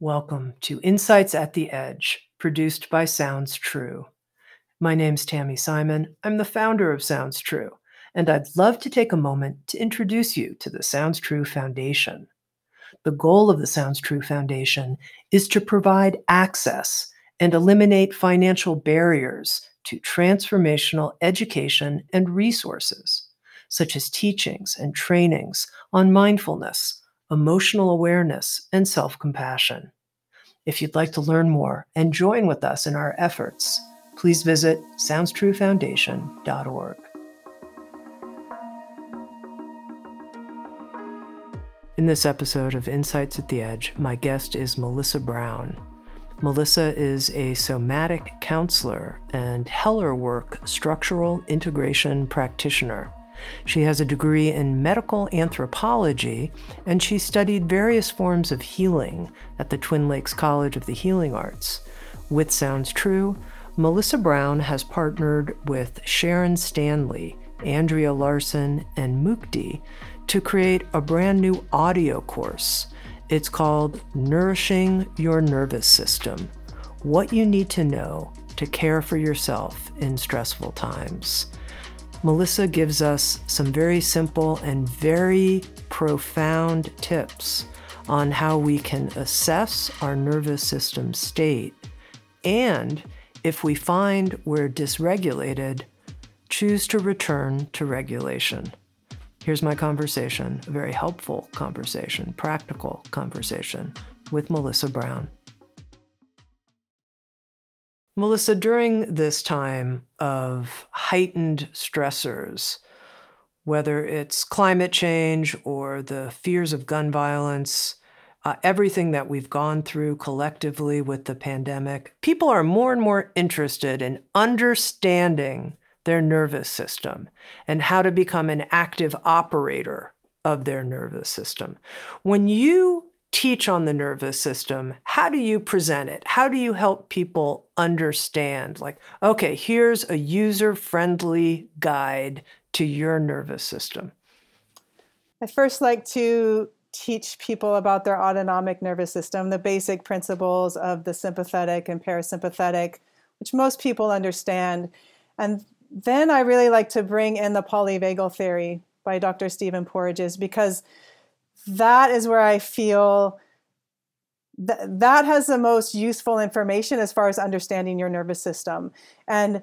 Welcome to Insights at the Edge, produced by Sounds True. My name's Tami Simon. I'm the founder of Sounds True, and I'd love to take a moment to introduce you to the Sounds True Foundation. The goal of the Sounds True Foundation is to provide access and eliminate financial barriers to transformational education and resources, such as teachings and trainings on mindfulness emotional awareness, and self compassion. If you'd like to learn more and join with us in our efforts, please visit SoundsTrueFoundation.org. In this episode of Insights at the Edge, my guest is Melissa Brown. Melissa is a somatic counselor and Heller work structural integration practitioner. She has a degree in medical anthropology, and she studied various forms of healing at the Twin Lakes College of the Healing Arts. With Sounds True, Melissa Brown has partnered with Sharon Stanley, Andrea Larson, and Mukti to create a brand new audio course. It's called Nourishing Your Nervous System What You Need to Know to Care for Yourself in Stressful Times. Melissa gives us some very simple and very profound tips on how we can assess our nervous system state. And if we find we're dysregulated, choose to return to regulation. Here's my conversation, a very helpful conversation, practical conversation with Melissa Brown. Melissa, during this time of heightened stressors, whether it's climate change or the fears of gun violence, uh, everything that we've gone through collectively with the pandemic, people are more and more interested in understanding their nervous system and how to become an active operator of their nervous system. When you teach on the nervous system, how do you present it? How do you help people understand? Like, okay, here's a user friendly guide to your nervous system. I first like to teach people about their autonomic nervous system, the basic principles of the sympathetic and parasympathetic, which most people understand. And then I really like to bring in the polyvagal theory by Dr. Stephen Porges because that is where I feel that that has the most useful information as far as understanding your nervous system. And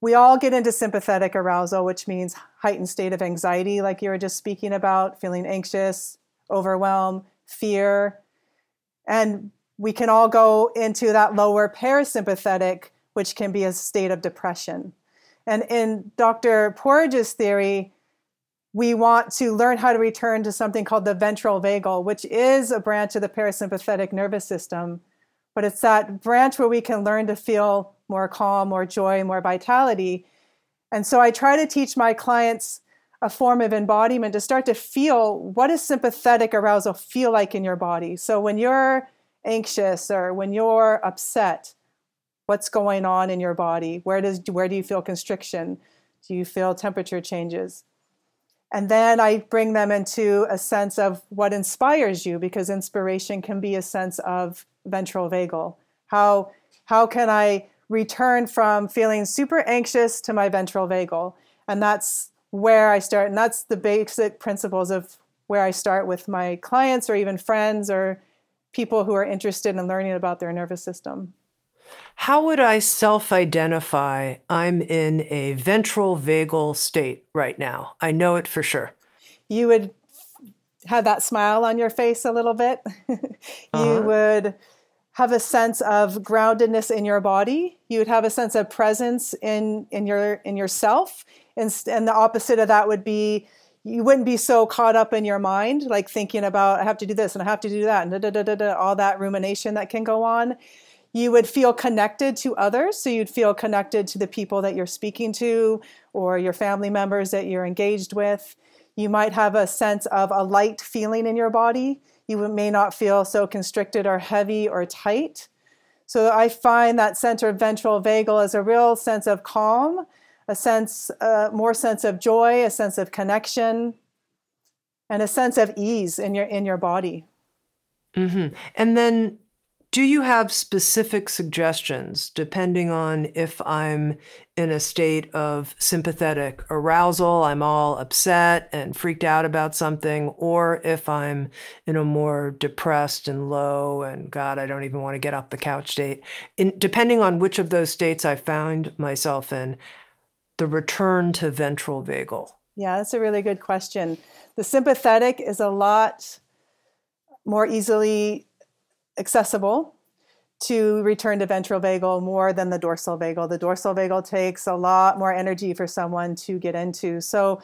we all get into sympathetic arousal, which means heightened state of anxiety, like you were just speaking about, feeling anxious, overwhelm, fear. And we can all go into that lower parasympathetic, which can be a state of depression. And in Dr. Porges' theory, we want to learn how to return to something called the ventral vagal, which is a branch of the parasympathetic nervous system. But it's that branch where we can learn to feel more calm, more joy, more vitality. And so I try to teach my clients a form of embodiment to start to feel what does sympathetic arousal feel like in your body. So when you're anxious or when you're upset, what's going on in your body? Where does where do you feel constriction? Do you feel temperature changes? And then I bring them into a sense of what inspires you, because inspiration can be a sense of ventral vagal. How, how can I return from feeling super anxious to my ventral vagal? And that's where I start. And that's the basic principles of where I start with my clients or even friends or people who are interested in learning about their nervous system. How would I self identify I'm in a ventral vagal state right now? I know it for sure. You would have that smile on your face a little bit. you uh-huh. would have a sense of groundedness in your body. You would have a sense of presence in, in, your, in yourself. And, and the opposite of that would be you wouldn't be so caught up in your mind, like thinking about, I have to do this and I have to do that, and da, da, da, da, all that rumination that can go on you would feel connected to others. So you'd feel connected to the people that you're speaking to or your family members that you're engaged with. You might have a sense of a light feeling in your body. You may not feel so constricted or heavy or tight. So I find that center ventral vagal as a real sense of calm, a sense, uh, more sense of joy, a sense of connection, and a sense of ease in your in your body. Mm-hmm. And then do you have specific suggestions depending on if I'm in a state of sympathetic arousal, I'm all upset and freaked out about something, or if I'm in a more depressed and low and God, I don't even want to get off the couch state? In, depending on which of those states I found myself in, the return to ventral vagal. Yeah, that's a really good question. The sympathetic is a lot more easily accessible to return to ventral vagal more than the dorsal vagal. The dorsal vagal takes a lot more energy for someone to get into. So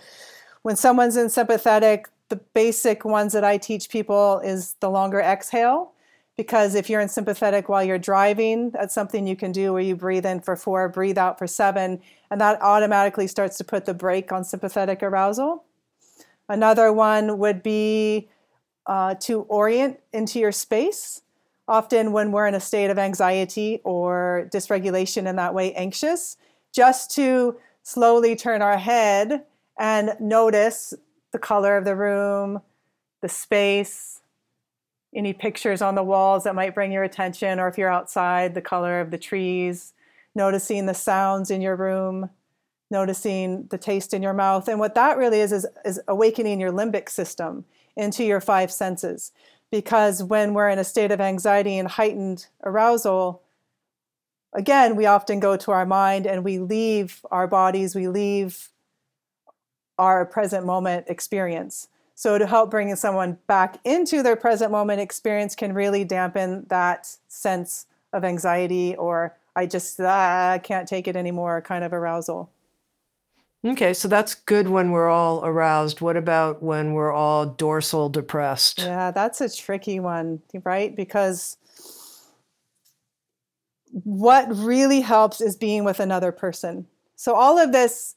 when someone's in sympathetic, the basic ones that I teach people is the longer exhale. Because if you're in sympathetic while you're driving, that's something you can do where you breathe in for four, breathe out for seven, and that automatically starts to put the brake on sympathetic arousal. Another one would be uh, to orient into your space often when we're in a state of anxiety or dysregulation in that way, anxious, just to slowly turn our head and notice the color of the room, the space, any pictures on the walls that might bring your attention, or if you're outside, the color of the trees, noticing the sounds in your room, noticing the taste in your mouth. And what that really is, is, is awakening your limbic system into your five senses because when we're in a state of anxiety and heightened arousal, again, we often go to our mind and we leave our bodies, we leave our present moment experience. So, to help bring someone back into their present moment experience can really dampen that sense of anxiety or I just ah, can't take it anymore kind of arousal. Okay, so that's good when we're all aroused. What about when we're all dorsal depressed? Yeah, that's a tricky one, right? Because what really helps is being with another person. So, all of this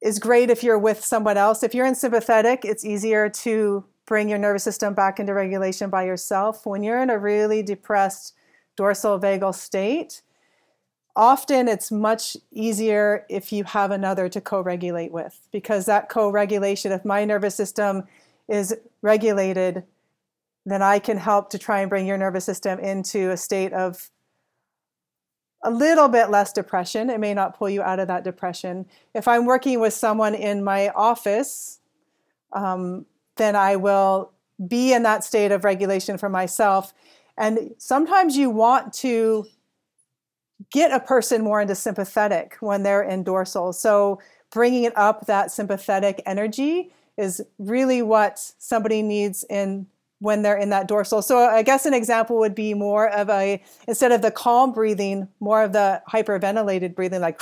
is great if you're with someone else. If you're in sympathetic, it's easier to bring your nervous system back into regulation by yourself. When you're in a really depressed dorsal vagal state, often it's much easier if you have another to co regulate with because that co regulation, if my nervous system is regulated, then I can help to try and bring your nervous system into a state of a little bit less depression. It may not pull you out of that depression. If I'm working with someone in my office, um, then I will be in that state of regulation for myself. And sometimes you want to get a person more into sympathetic when they're in dorsal. So bringing up that sympathetic energy is really what somebody needs in when they're in that dorsal. So I guess an example would be more of a instead of the calm breathing, more of the hyperventilated breathing like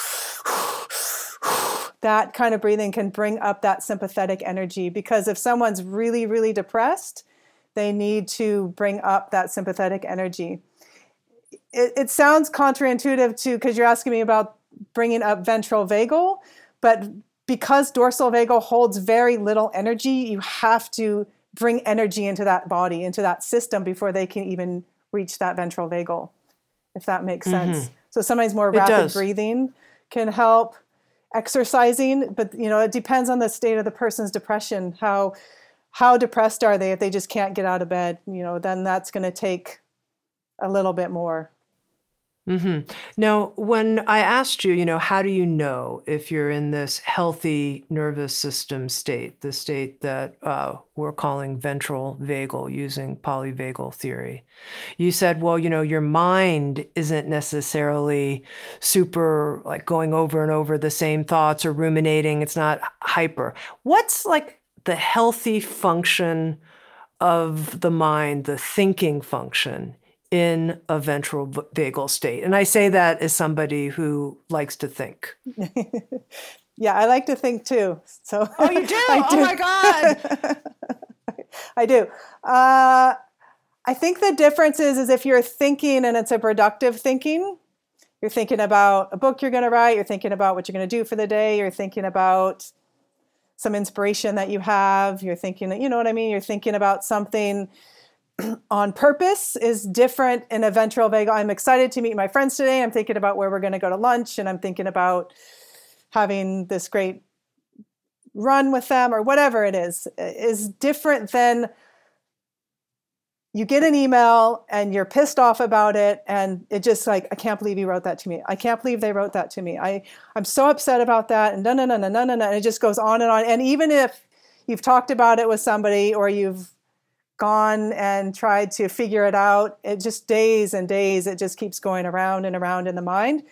that kind of breathing can bring up that sympathetic energy because if someone's really really depressed, they need to bring up that sympathetic energy it, it sounds counterintuitive to because you're asking me about bringing up ventral vagal, but because dorsal vagal holds very little energy, you have to bring energy into that body, into that system before they can even reach that ventral vagal, if that makes mm-hmm. sense. So sometimes more rapid breathing can help exercising, but you know, it depends on the state of the person's depression, how how depressed are they if they just can't get out of bed, you know, then that's going to take a little bit more. Mm-hmm. Now, when I asked you, you know, how do you know if you're in this healthy nervous system state, the state that uh, we're calling ventral vagal using polyvagal theory? You said, well, you know, your mind isn't necessarily super like going over and over the same thoughts or ruminating. It's not hyper. What's like the healthy function of the mind, the thinking function? In a ventral vagal state. And I say that as somebody who likes to think. yeah, I like to think too. So Oh, you do? do. Oh my god. I do. Uh, I think the difference is, is if you're thinking and it's a productive thinking, you're thinking about a book you're going to write, you're thinking about what you're going to do for the day, you're thinking about some inspiration that you have, you're thinking, that you know what I mean? You're thinking about something on purpose is different in a ventral vagal. I'm excited to meet my friends today. I'm thinking about where we're going to go to lunch and I'm thinking about having this great run with them or whatever it is is different than you get an email and you're pissed off about it and it just like i can't believe you wrote that to me i can't believe they wrote that to me i i'm so upset about that and no no no no no no and it just goes on and on and even if you've talked about it with somebody or you've gone and tried to figure it out it just days and days it just keeps going around and around in the mind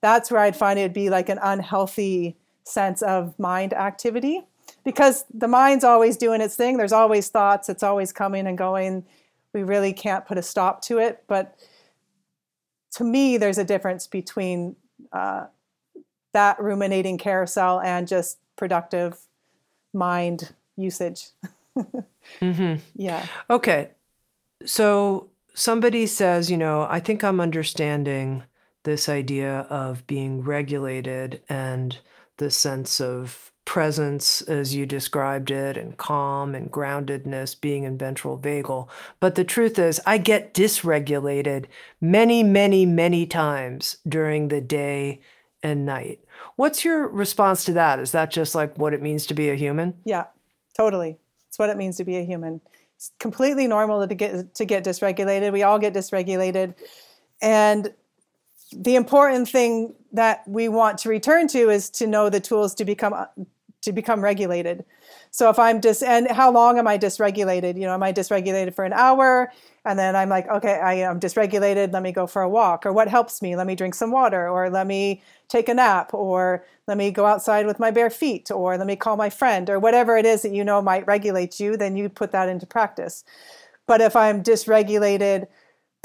that's where i'd find it would be like an unhealthy sense of mind activity because the mind's always doing its thing there's always thoughts it's always coming and going we really can't put a stop to it. But to me, there's a difference between uh, that ruminating carousel and just productive mind usage. mm-hmm. Yeah. Okay. So somebody says, you know, I think I'm understanding this idea of being regulated and the sense of presence as you described it and calm and groundedness being in ventral vagal but the truth is i get dysregulated many many many times during the day and night what's your response to that is that just like what it means to be a human yeah totally it's what it means to be a human. It's completely normal to get to get dysregulated. We all get dysregulated. And the important thing that we want to return to is to know the tools to become to become regulated. So if I'm dis and how long am I dysregulated? You know, am I dysregulated for an hour? And then I'm like, okay, I am dysregulated. Let me go for a walk. Or what helps me? Let me drink some water. Or let me take a nap. Or let me go outside with my bare feet. Or let me call my friend. Or whatever it is that you know might regulate you, then you put that into practice. But if I'm dysregulated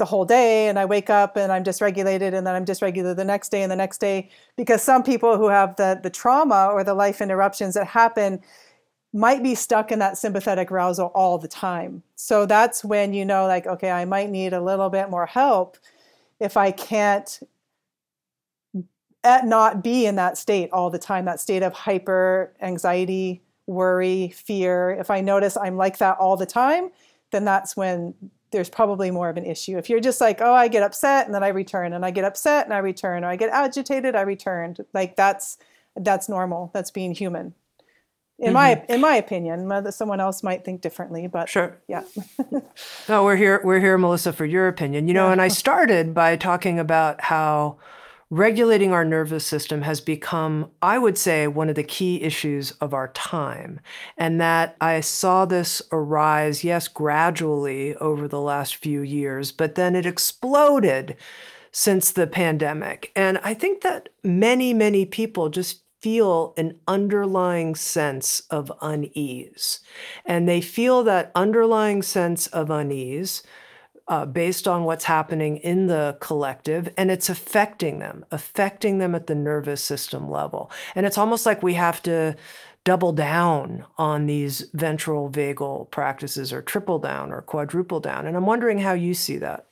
the whole day and I wake up and I'm dysregulated and then I'm dysregulated the next day and the next day because some people who have the the trauma or the life interruptions that happen might be stuck in that sympathetic arousal all the time. So that's when you know like okay, I might need a little bit more help if I can't at not be in that state all the time, that state of hyper anxiety, worry, fear. If I notice I'm like that all the time, then that's when there's probably more of an issue. If you're just like, oh, I get upset and then I return, and I get upset and I return, or I get agitated, I return. Like that's that's normal. That's being human. In mm-hmm. my in my opinion, someone else might think differently, but sure, yeah. no, we're here. We're here, Melissa, for your opinion. You know, yeah. and I started by talking about how regulating our nervous system has become, I would say, one of the key issues of our time. And that I saw this arise, yes, gradually over the last few years, but then it exploded since the pandemic. And I think that many, many people just feel an underlying sense of unease. And they feel that underlying sense of unease uh, based on what's happening in the collective, and it's affecting them, affecting them at the nervous system level. And it's almost like we have to double down on these ventral vagal practices or triple down or quadruple down. And I'm wondering how you see that.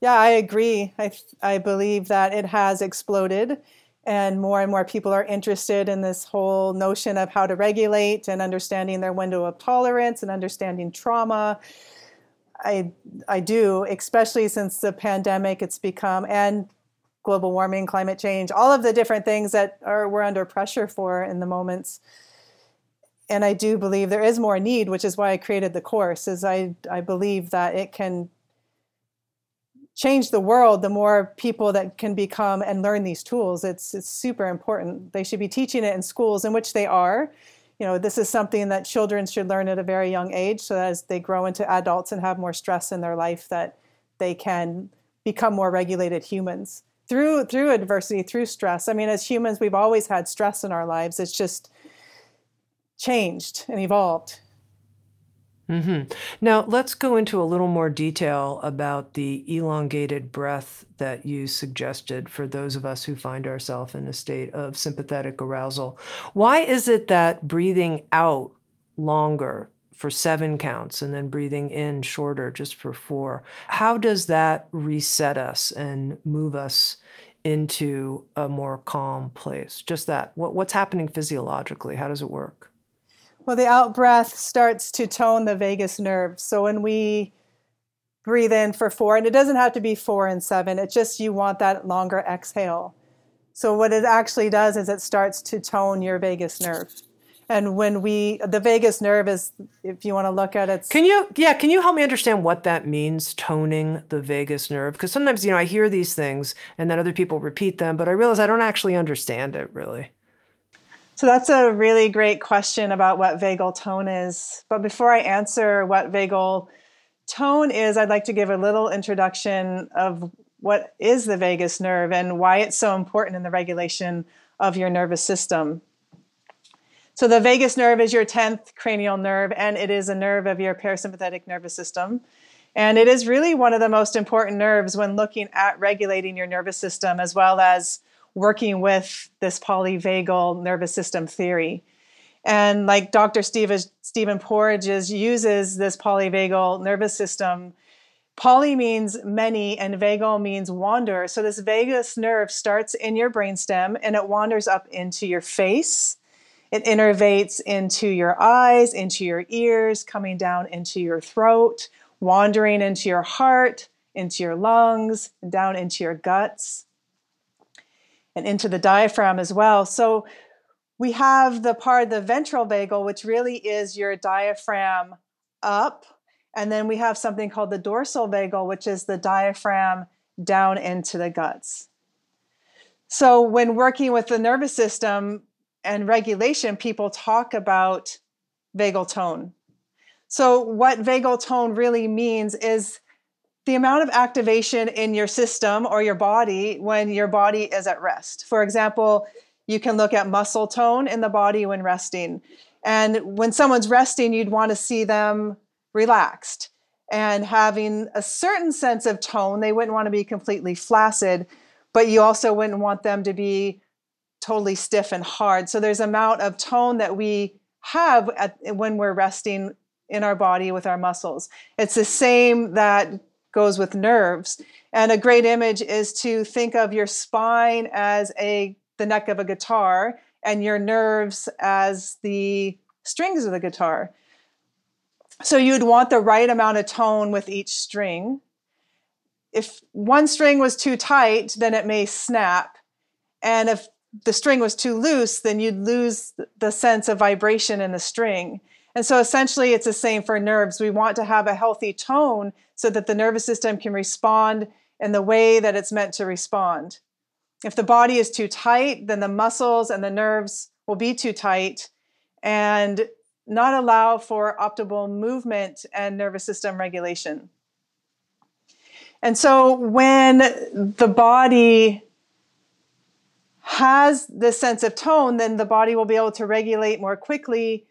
Yeah, I agree. I, I believe that it has exploded and more and more people are interested in this whole notion of how to regulate and understanding their window of tolerance and understanding trauma I I do, especially since the pandemic. It's become and global warming, climate change, all of the different things that are we're under pressure for in the moments. And I do believe there is more need, which is why I created the course. Is I I believe that it can change the world the more people that can become and learn these tools it's it's super important they should be teaching it in schools in which they are you know, this is something that children should learn at a very young age so that as they grow into adults and have more stress in their life that they can become more regulated humans through through adversity, through stress. I mean, as humans, we've always had stress in our lives. It's just changed and evolved. Mm-hmm. Now, let's go into a little more detail about the elongated breath that you suggested for those of us who find ourselves in a state of sympathetic arousal. Why is it that breathing out longer for seven counts and then breathing in shorter just for four, how does that reset us and move us into a more calm place? Just that. What, what's happening physiologically? How does it work? Well, the out breath starts to tone the vagus nerve. So when we breathe in for four, and it doesn't have to be four and seven, it's just you want that longer exhale. So what it actually does is it starts to tone your vagus nerve. And when we, the vagus nerve is, if you want to look at it. Can you, yeah, can you help me understand what that means, toning the vagus nerve? Because sometimes, you know, I hear these things and then other people repeat them, but I realize I don't actually understand it really. So that's a really great question about what vagal tone is. But before I answer what vagal tone is, I'd like to give a little introduction of what is the vagus nerve and why it's so important in the regulation of your nervous system. So, the vagus nerve is your 10th cranial nerve, and it is a nerve of your parasympathetic nervous system. And it is really one of the most important nerves when looking at regulating your nervous system, as well as working with this polyvagal nervous system theory. And like Dr. Steve, Stephen Porges uses this polyvagal nervous system. Poly means many and vagal means wander. So this vagus nerve starts in your brainstem and it wanders up into your face. It innervates into your eyes, into your ears, coming down into your throat, wandering into your heart, into your lungs, down into your guts, and into the diaphragm as well. So we have the part, of the ventral vagal, which really is your diaphragm up. And then we have something called the dorsal vagal, which is the diaphragm down into the guts. So, when working with the nervous system and regulation, people talk about vagal tone. So, what vagal tone really means is the amount of activation in your system or your body when your body is at rest. For example, you can look at muscle tone in the body when resting. And when someone's resting, you'd want to see them relaxed and having a certain sense of tone. They wouldn't want to be completely flaccid, but you also wouldn't want them to be totally stiff and hard. So there's amount of tone that we have at, when we're resting in our body with our muscles. It's the same that goes with nerves. And a great image is to think of your spine as a the neck of a guitar and your nerves as the strings of the guitar. So you'd want the right amount of tone with each string. If one string was too tight, then it may snap. And if the string was too loose, then you'd lose the sense of vibration in the string. And so essentially, it's the same for nerves. We want to have a healthy tone so that the nervous system can respond in the way that it's meant to respond. If the body is too tight, then the muscles and the nerves will be too tight and not allow for optimal movement and nervous system regulation. And so when the body has this sense of tone, then the body will be able to regulate more quickly.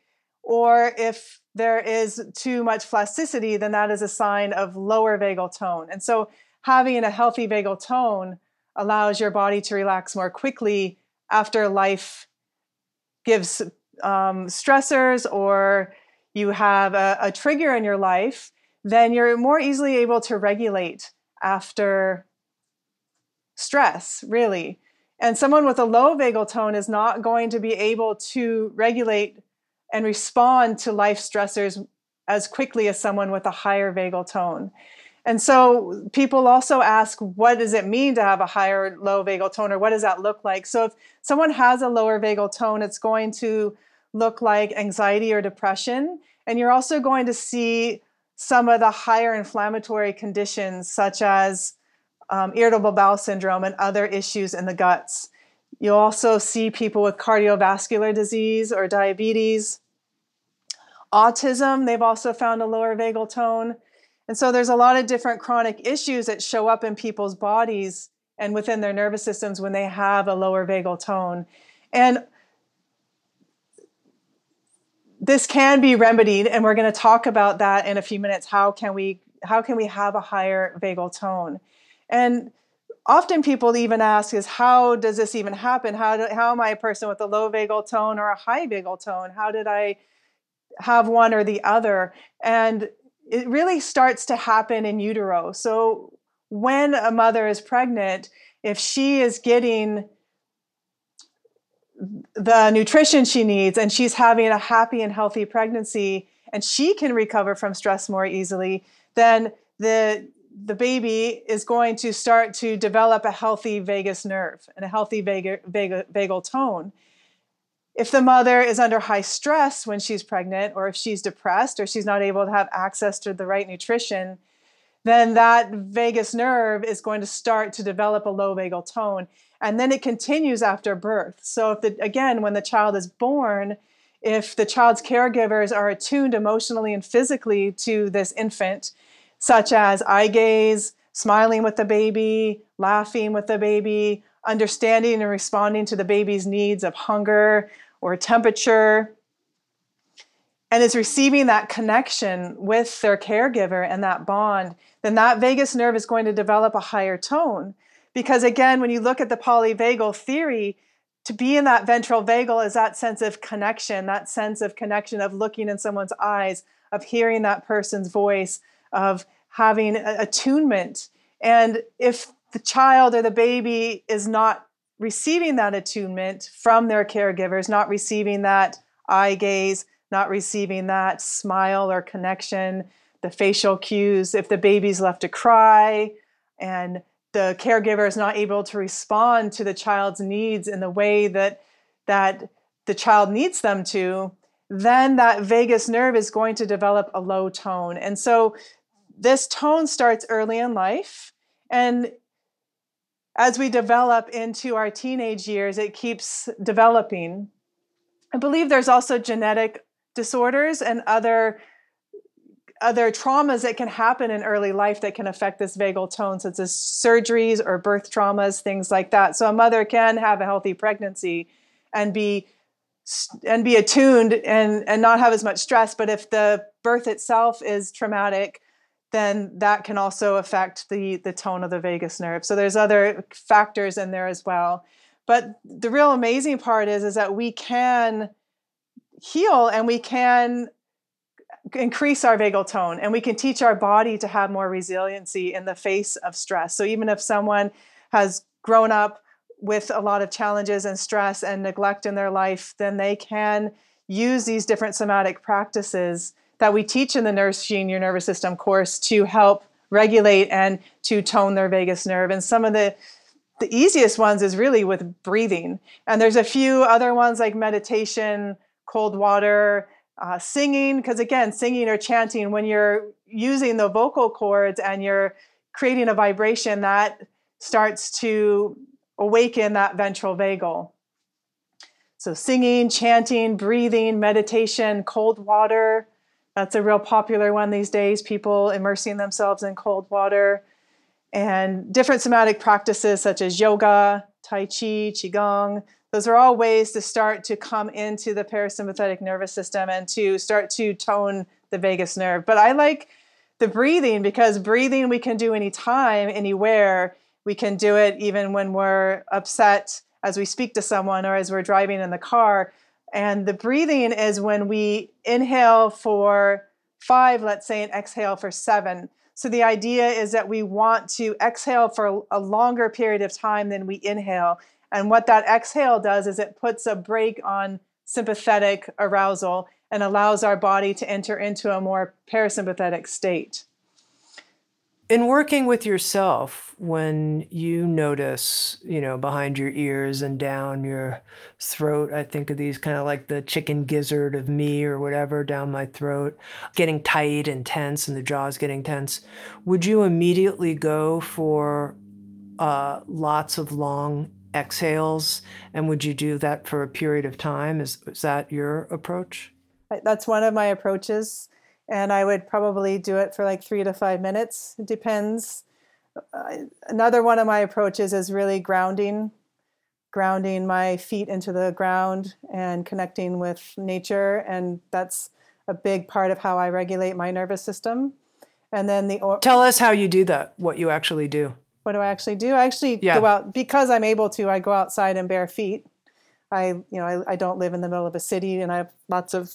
Or if there is too much plasticity, then that is a sign of lower vagal tone. And so having a healthy vagal tone allows your body to relax more quickly after life gives um, stressors or you have a, a trigger in your life, then you're more easily able to regulate after stress, really. And someone with a low vagal tone is not going to be able to regulate and respond to life stressors as quickly as someone with a higher vagal tone. And so people also ask, what does it mean to have a higher low vagal tone, or what does that look like? So if someone has a lower vagal tone, it's going to look like anxiety or depression. And you're also going to see some of the higher inflammatory conditions, such as um, irritable bowel syndrome and other issues in the guts. You'll also see people with cardiovascular disease or diabetes. Autism, they've also found a lower vagal tone. And so there's a lot of different chronic issues that show up in people's bodies and within their nervous systems when they have a lower vagal tone. And this can be remedied and we're going to talk about that in a few minutes how can we how can we have a higher vagal tone and often people even ask is how does this even happen how do, how am i a person with a low vagal tone or a high vagal tone how did i have one or the other and it really starts to happen in utero. So when a mother is pregnant, if she is getting the nutrition she needs and she's having a happy and healthy pregnancy and she can recover from stress more easily, then the the baby is going to start to develop a healthy vagus nerve and a healthy vagal, vagal, vagal tone. If the mother is under high stress when she's pregnant, or if she's depressed, or she's not able to have access to the right nutrition, then that vagus nerve is going to start to develop a low vagal tone. And then it continues after birth. So, if the, again, when the child is born, if the child's caregivers are attuned emotionally and physically to this infant, such as eye gaze, smiling with the baby, laughing with the baby, understanding and responding to the baby's needs of hunger or temperature, and is receiving that connection with their caregiver and that bond, then that vagus nerve is going to develop a higher tone. Because again, when you look at the polyvagal theory, to be in that ventral vagal is that sense of connection, that sense of connection of looking in someone's eyes, of hearing that person's voice, of having attunement. And if the child or the baby is not receiving that attunement from their caregivers, not receiving that eye gaze, not receiving that smile or connection, the facial cues, if the baby's left to cry and the caregiver is not able to respond to the child's needs in the way that that the child needs them to, then that vagus nerve is going to develop a low tone. And so this tone starts early in life and as we develop into our teenage years, it keeps developing. I believe there's also genetic disorders and other other traumas that can happen in early life that can affect this vagal tone, such as surgeries or birth traumas, things like that. So a mother can have a healthy pregnancy and be and be attuned and and not have as much stress. But if the birth itself is traumatic, then that can also affect the the tone of the vagus nerve. So there's other factors in there as well. But the real amazing part is is that we can heal and we can increase our vagal tone and we can teach our body to have more resiliency in the face of stress. So even if someone has grown up with a lot of challenges and stress and neglect in their life, then they can use these different somatic practices that we teach in the Nourishing Your Nervous System course to help regulate and to tone their vagus nerve. And some of the the easiest ones is really with breathing. And there's a few other ones like meditation, cold water, uh, singing, because again, singing or chanting, when you're using the vocal cords and you're creating a vibration, that starts to awaken that ventral vagal. So, singing, chanting, breathing, meditation, cold water. That's a real popular one these days, people immersing themselves in cold water. And different somatic practices such as yoga, Tai Chi, Qigong, those are all ways to start to come into the parasympathetic nervous system and to start to tone the vagus nerve. But I like the breathing because breathing we can do anytime, anywhere. We can do it even when we're upset as we speak to someone or as we're driving in the car. And the breathing is when we inhale for five, let's say, and exhale for seven. So the idea is that we want to exhale for a longer period of time than we inhale. And what that exhale does is it puts a break on sympathetic arousal and allows our body to enter into a more parasympathetic state. In working with yourself, when you notice, you know, behind your ears and down your throat, I think of these kind of like the chicken gizzard of me or whatever down my throat, getting tight and tense and the jaws getting tense, would you immediately go for uh, lots of long exhales? And would you do that for a period of time? Is, is that your approach? That's one of my approaches and i would probably do it for like three to five minutes it depends uh, another one of my approaches is really grounding grounding my feet into the ground and connecting with nature and that's a big part of how i regulate my nervous system and then the or- tell us how you do that what you actually do what do I actually do? I actually yeah. go out because I'm able to. I go outside in bare feet. I, you know, I, I don't live in the middle of a city, and I have lots of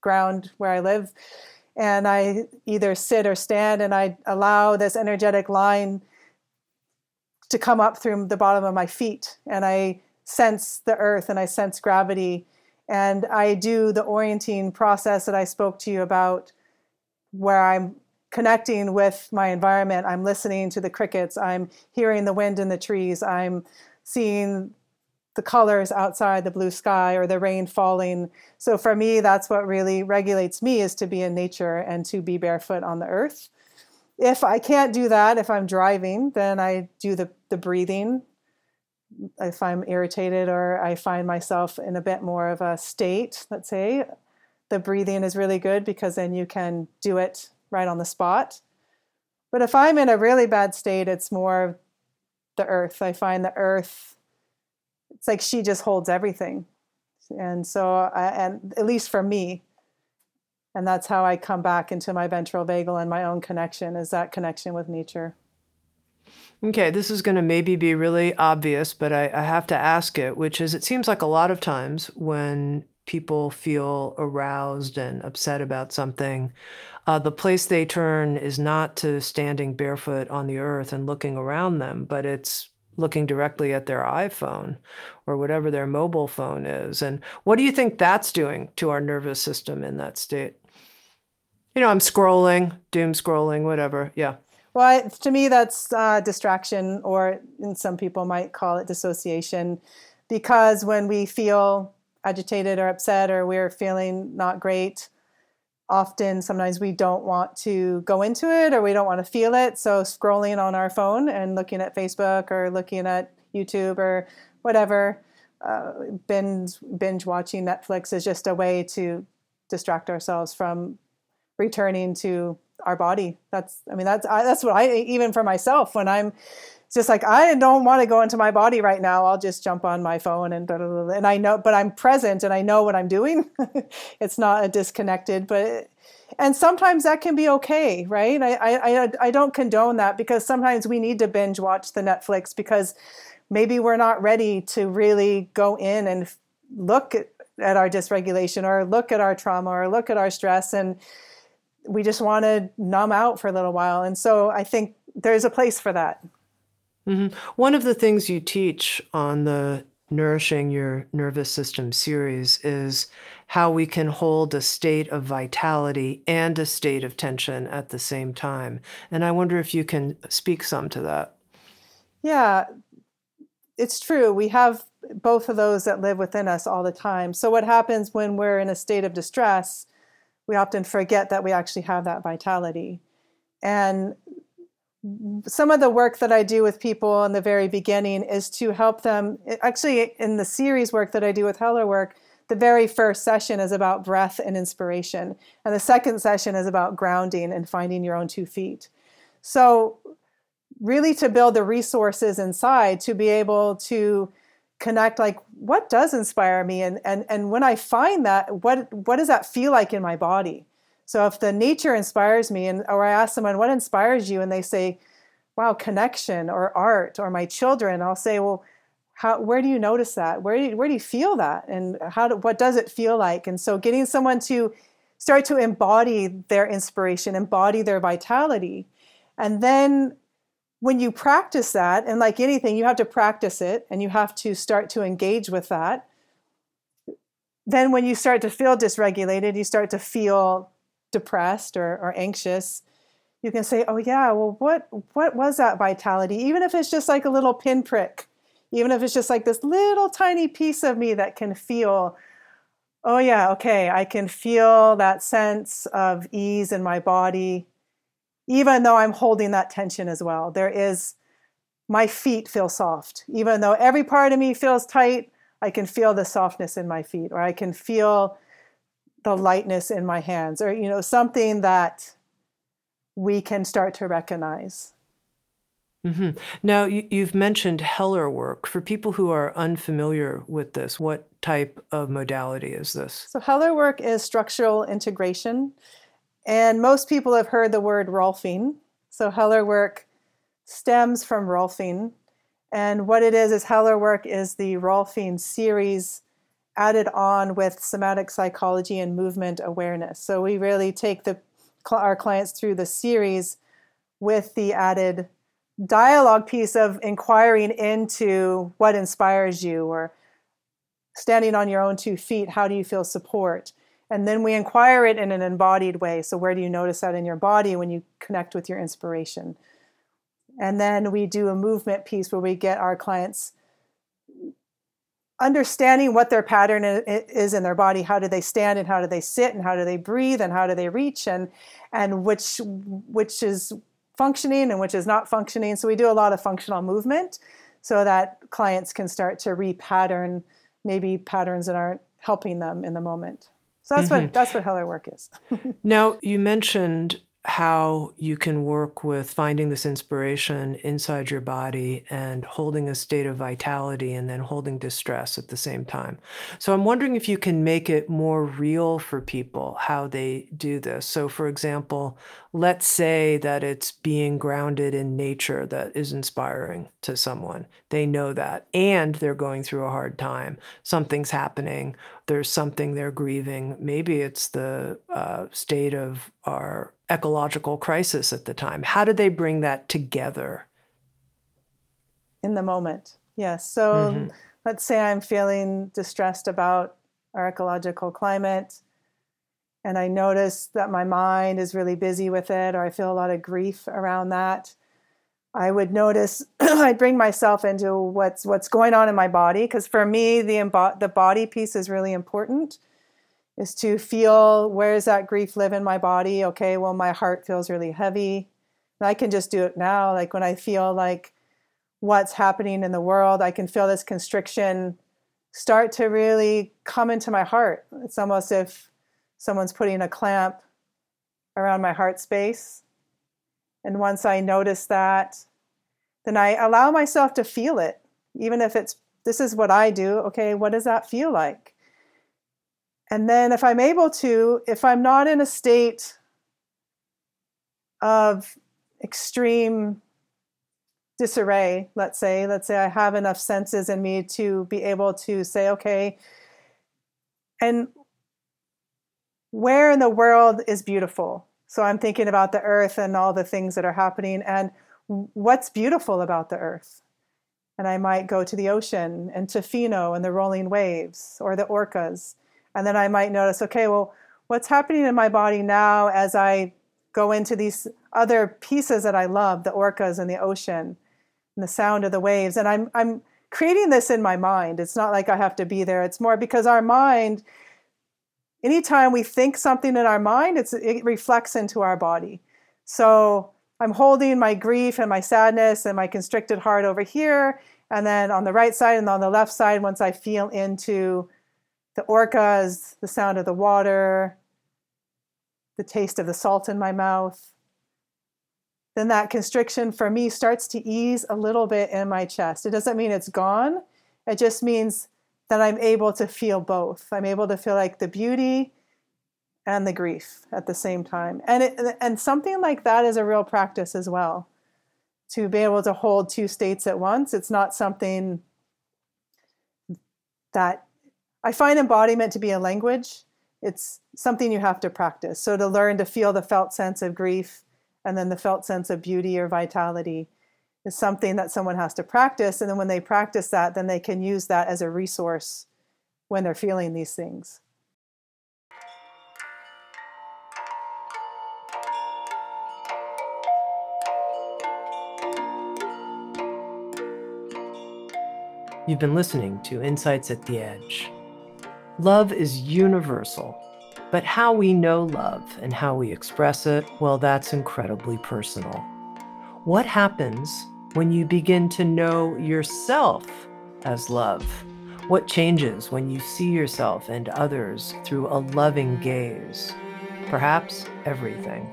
ground where I live. And I either sit or stand, and I allow this energetic line to come up through the bottom of my feet, and I sense the earth and I sense gravity, and I do the orienting process that I spoke to you about, where I'm connecting with my environment. I'm listening to the crickets. I'm hearing the wind in the trees. I'm seeing the colors outside the blue sky or the rain falling. So for me, that's what really regulates me is to be in nature and to be barefoot on the earth. If I can't do that, if I'm driving, then I do the, the breathing. If I'm irritated or I find myself in a bit more of a state, let's say, the breathing is really good because then you can do it right on the spot. But if I'm in a really bad state, it's more the earth. I find the earth it's like she just holds everything. And so I, and at least for me and that's how i come back into my ventral vagal and my own connection is that connection with nature. Okay this is going to maybe be really obvious but I, I have to ask it which is it seems like a lot of times when people feel aroused and upset about something uh, the place they turn is not to standing barefoot on the earth and looking around them but it's looking directly at their iPhone or whatever their mobile phone is. And what do you think that's doing to our nervous system in that state? You know, I'm scrolling, doom scrolling, whatever. Yeah. Well, to me, that's uh, distraction, or some people might call it dissociation, because when we feel agitated or upset or we're feeling not great, often sometimes we don't want to go into it or we don't want to feel it. So scrolling on our phone and looking at Facebook or looking at YouTube or whatever, uh, binge binge watching Netflix is just a way to distract ourselves from returning to our body. That's I mean that's I, that's what I even for myself when I'm just like I don't want to go into my body right now. I'll just jump on my phone and blah, blah, blah, and I know, but I'm present and I know what I'm doing. it's not a disconnected, but and sometimes that can be okay, right? I, I I don't condone that because sometimes we need to binge watch the Netflix because maybe we're not ready to really go in and look at, at our dysregulation or look at our trauma or look at our stress and we just want to numb out for a little while. And so I think there's a place for that. Mm-hmm. One of the things you teach on the Nourishing Your Nervous System series is how we can hold a state of vitality and a state of tension at the same time. And I wonder if you can speak some to that. Yeah, it's true. We have both of those that live within us all the time. So, what happens when we're in a state of distress? We often forget that we actually have that vitality. And some of the work that I do with people in the very beginning is to help them. Actually, in the series work that I do with Heller Work, the very first session is about breath and inspiration, and the second session is about grounding and finding your own two feet. So, really, to build the resources inside to be able to connect like what does inspire me and and and when i find that what what does that feel like in my body so if the nature inspires me, and or I ask someone what inspires you, and they say, "Wow, connection or art or my children," I'll say, "Well, how, where do you notice that? Where do you, where do you feel that? And how do, what does it feel like?" And so getting someone to start to embody their inspiration, embody their vitality, and then when you practice that, and like anything, you have to practice it, and you have to start to engage with that. Then, when you start to feel dysregulated, you start to feel depressed or, or anxious, you can say, "Oh yeah, well, what what was that vitality?" Even if it's just like a little pinprick, even if it's just like this little tiny piece of me that can feel, "Oh yeah, okay, I can feel that sense of ease in my body, even though I'm holding that tension as well." There is my feet feel soft, even though every part of me feels tight. I can feel the softness in my feet, or I can feel the lightness in my hands or you know something that we can start to recognize. Mm-hmm. now you, you've mentioned heller work. For people who are unfamiliar with this what type of modality is this? So heller work is structural integration and most people have heard the word rolfing so heller work stems from rolfing and what it is is heller work is the rolfing series added on with somatic psychology and movement awareness. So we really take the our clients through the series with the added dialogue piece of inquiring into what inspires you or standing on your own two feet how do you feel support? And then we inquire it in an embodied way. So where do you notice that in your body when you connect with your inspiration? And then we do a movement piece where we get our clients understanding what their pattern is in their body. How do they stand and how do they sit and how do they breathe and how do they reach and and which which is functioning and which is not functioning. So we do a lot of functional movement so that clients can start to repattern maybe patterns that aren't helping them in the moment. So that's mm-hmm. what that's what heller work is. Now you mentioned how you can work with finding this inspiration inside your body and holding a state of vitality and then holding distress at the same time. So I'm wondering if you can make it more real for people how they do this. So, for example, let's say that it's being grounded in nature that is inspiring to someone. They know that, and they're going through a hard time. Something's happening, there's something they're grieving. Maybe it's the uh, state of our ecological crisis at the time. How do they bring that together? In the moment, yes. So mm-hmm. let's say I'm feeling distressed about our ecological climate, and I notice that my mind is really busy with it, or I feel a lot of grief around that. I would notice I'd bring myself into what's what's going on in my body because for me the the body piece is really important is to feel where does that grief live in my body? Okay, well, my heart feels really heavy. And I can just do it now. Like when I feel like what's happening in the world, I can feel this constriction start to really come into my heart. It's almost if someone's putting a clamp around my heart space. And once I notice that, then I allow myself to feel it, even if it's this is what I do. Okay, what does that feel like? And then, if I'm able to, if I'm not in a state of extreme disarray, let's say, let's say I have enough senses in me to be able to say, okay, and where in the world is beautiful? So I'm thinking about the earth and all the things that are happening, and what's beautiful about the earth? And I might go to the ocean and Tofino and the rolling waves or the orcas and then I might notice, okay, well, what's happening in my body now as I go into these other pieces that I love, the orcas and the ocean and the sound of the waves. And I'm I'm creating this in my mind. It's not like I have to be there. It's more because our mind, anytime we think something in our mind, it's it reflects into our body. So I'm holding my grief and my sadness and my constricted heart over here. And then on the right side and on the left side, once I feel into the orcas, the sound of the water, the taste of the salt in my mouth. Then that constriction for me starts to ease a little bit in my chest. It doesn't mean it's gone, it just means that I'm able to feel both. I'm able to feel like the beauty and the grief at the same time. And it, and something like that is a real practice as well. To be able to hold two states at once. It's not something that I find embodiment to be a language. It's something you have to practice. So to learn to feel the felt sense of grief and then the felt sense of beauty or vitality is something that someone has to practice. And then when they practice that, then they can use that as a resource when they're feeling these things. You've been listening to Insights at the Edge. Love is universal, but how we know love and how we express it, well, that's incredibly personal. What happens when you begin to know yourself as love? What changes when you see yourself and others through a loving gaze? Perhaps everything.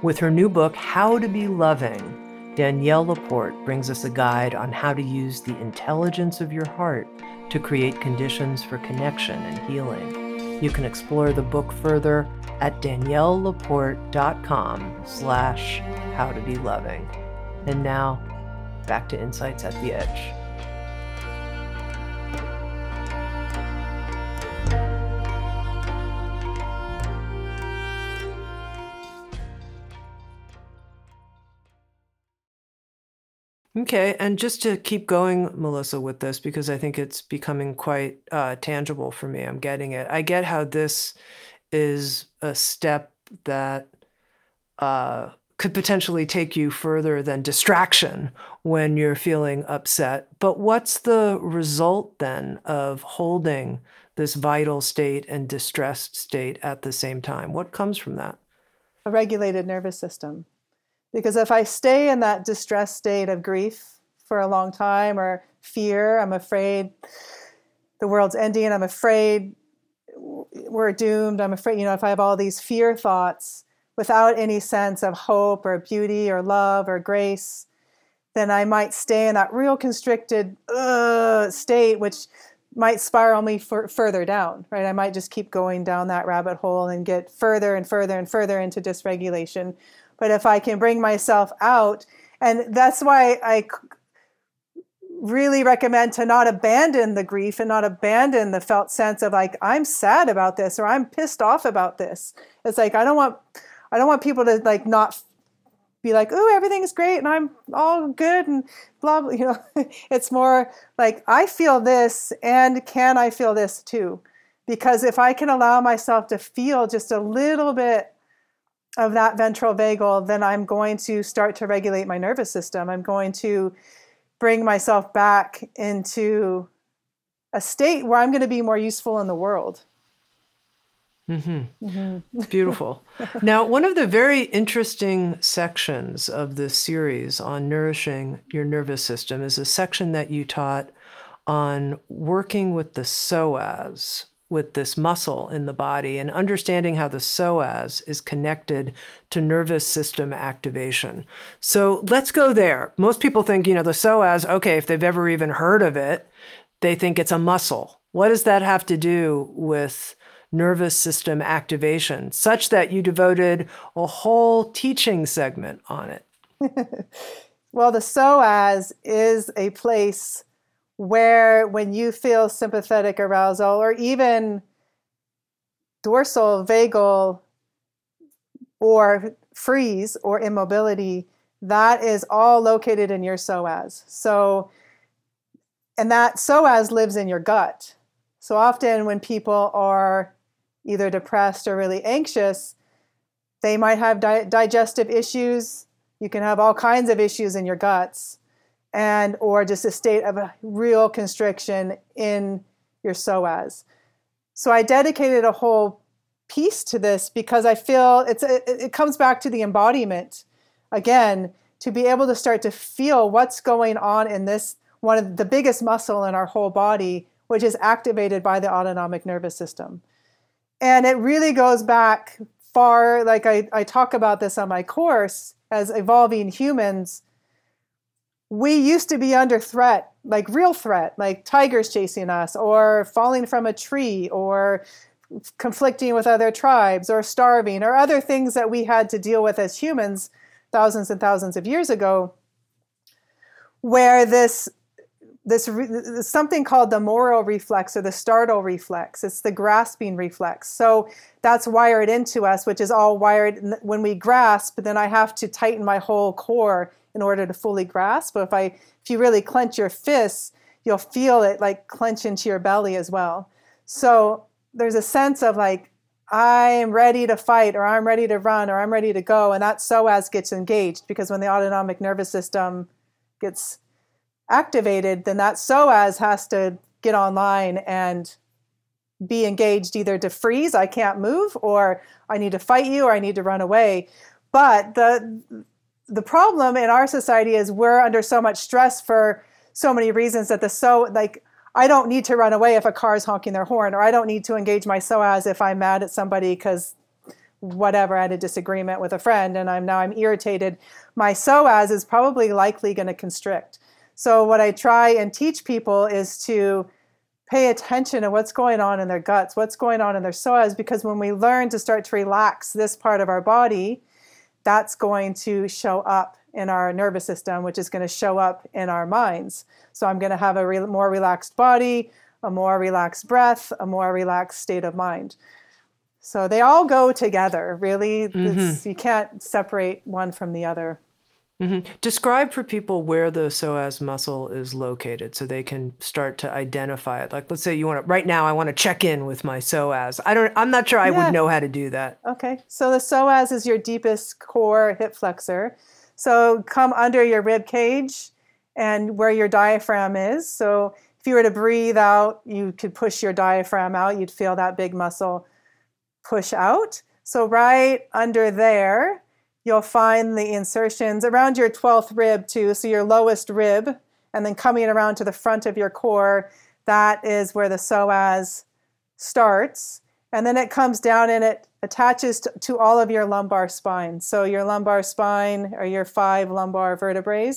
With her new book, How to Be Loving, Danielle LaPorte brings us a guide on how to use the intelligence of your heart to create conditions for connection and healing. You can explore the book further at daniellelaporte.com slash how to be loving. And now, back to Insights at the Edge. Okay, and just to keep going, Melissa, with this, because I think it's becoming quite uh, tangible for me. I'm getting it. I get how this is a step that uh, could potentially take you further than distraction when you're feeling upset. But what's the result then of holding this vital state and distressed state at the same time? What comes from that? A regulated nervous system. Because if I stay in that distressed state of grief for a long time or fear, I'm afraid the world's ending, I'm afraid we're doomed, I'm afraid, you know, if I have all these fear thoughts without any sense of hope or beauty or love or grace, then I might stay in that real constricted uh, state, which might spiral me further down, right? I might just keep going down that rabbit hole and get further and further and further into dysregulation. But if I can bring myself out, and that's why I really recommend to not abandon the grief and not abandon the felt sense of like I'm sad about this or I'm pissed off about this. It's like I don't want I don't want people to like not be like, "Oh, everything's great and I'm all good and blah blah." You know, it's more like I feel this and can I feel this too? Because if I can allow myself to feel just a little bit of that ventral vagal, then I'm going to start to regulate my nervous system. I'm going to bring myself back into a state where I'm going to be more useful in the world. Mm-hmm. Mm-hmm. Beautiful. now, one of the very interesting sections of this series on nourishing your nervous system is a section that you taught on working with the psoas, with this muscle in the body, and understanding how the psoas is connected to nervous system activation. So let's go there. Most people think, you know, the psoas, okay, if they've ever even heard of it, they think it's a muscle. What does that have to do with? nervous system activation, such that you devoted a whole teaching segment on it. well, the psoas is a place where, when you feel sympathetic arousal or even dorsal, vagal, or freeze or immobility, that is all located in your psoas. So, and that psoas lives in your gut. So often when people are either depressed or really anxious, they might have di- digestive issues. You can have all kinds of issues in your guts, and or just a state of a real constriction in your psoas. So I dedicated a whole piece to this because I feel it's it, it comes back to the embodiment again to be able to start to feel what's going on in this one of the biggest muscle in our whole body, which is activated by the autonomic nervous system and it really goes back far like I, I talk about this on my course as evolving humans we used to be under threat like real threat like tigers chasing us or falling from a tree or conflicting with other tribes or starving or other things that we had to deal with as humans thousands and thousands of years ago where this this re- something called the Moro reflex or the startle reflex. It's the grasping reflex. So that's wired into us, which is all wired when we grasp. Then I have to tighten my whole core in order to fully grasp. But if I, if you really clench your fists, you'll feel it like clench into your belly as well. So there's a sense of like I'm ready to fight, or I'm ready to run, or I'm ready to go, and that psoas gets engaged because when the autonomic nervous system gets activated, then that psoas has to get online and be engaged either to freeze, I can't move, or I need to fight you, or I need to run away. But the the problem in our society is we're under so much stress for so many reasons that the so like I don't need to run away if a car is honking their horn, or I don't need to engage my psoas if I'm mad at somebody because whatever I had a disagreement with a friend and I'm now I'm irritated. My psoas is probably likely going to constrict. So, what I try and teach people is to pay attention to what's going on in their guts, what's going on in their psoas, because when we learn to start to relax this part of our body, that's going to show up in our nervous system, which is going to show up in our minds. So, I'm going to have a re- more relaxed body, a more relaxed breath, a more relaxed state of mind. So, they all go together, really. Mm-hmm. You can't separate one from the other. Mm-hmm. Describe for people where the psoas muscle is located so they can start to identify it. Like, let's say you want to, right now, I want to check in with my psoas. I don't, I'm not sure I yeah. would know how to do that. Okay. So the psoas is your deepest core hip flexor. So come under your rib cage and where your diaphragm is. So if you were to breathe out, you could push your diaphragm out. You'd feel that big muscle push out. So right under there, you'll find the insertions around your 12th rib too, so your lowest rib, and then coming around to the front of your core, that is where the psoas starts. And then it comes down and it attaches to, to all of your lumbar spine. So your lumbar spine are your five lumbar vertebrae.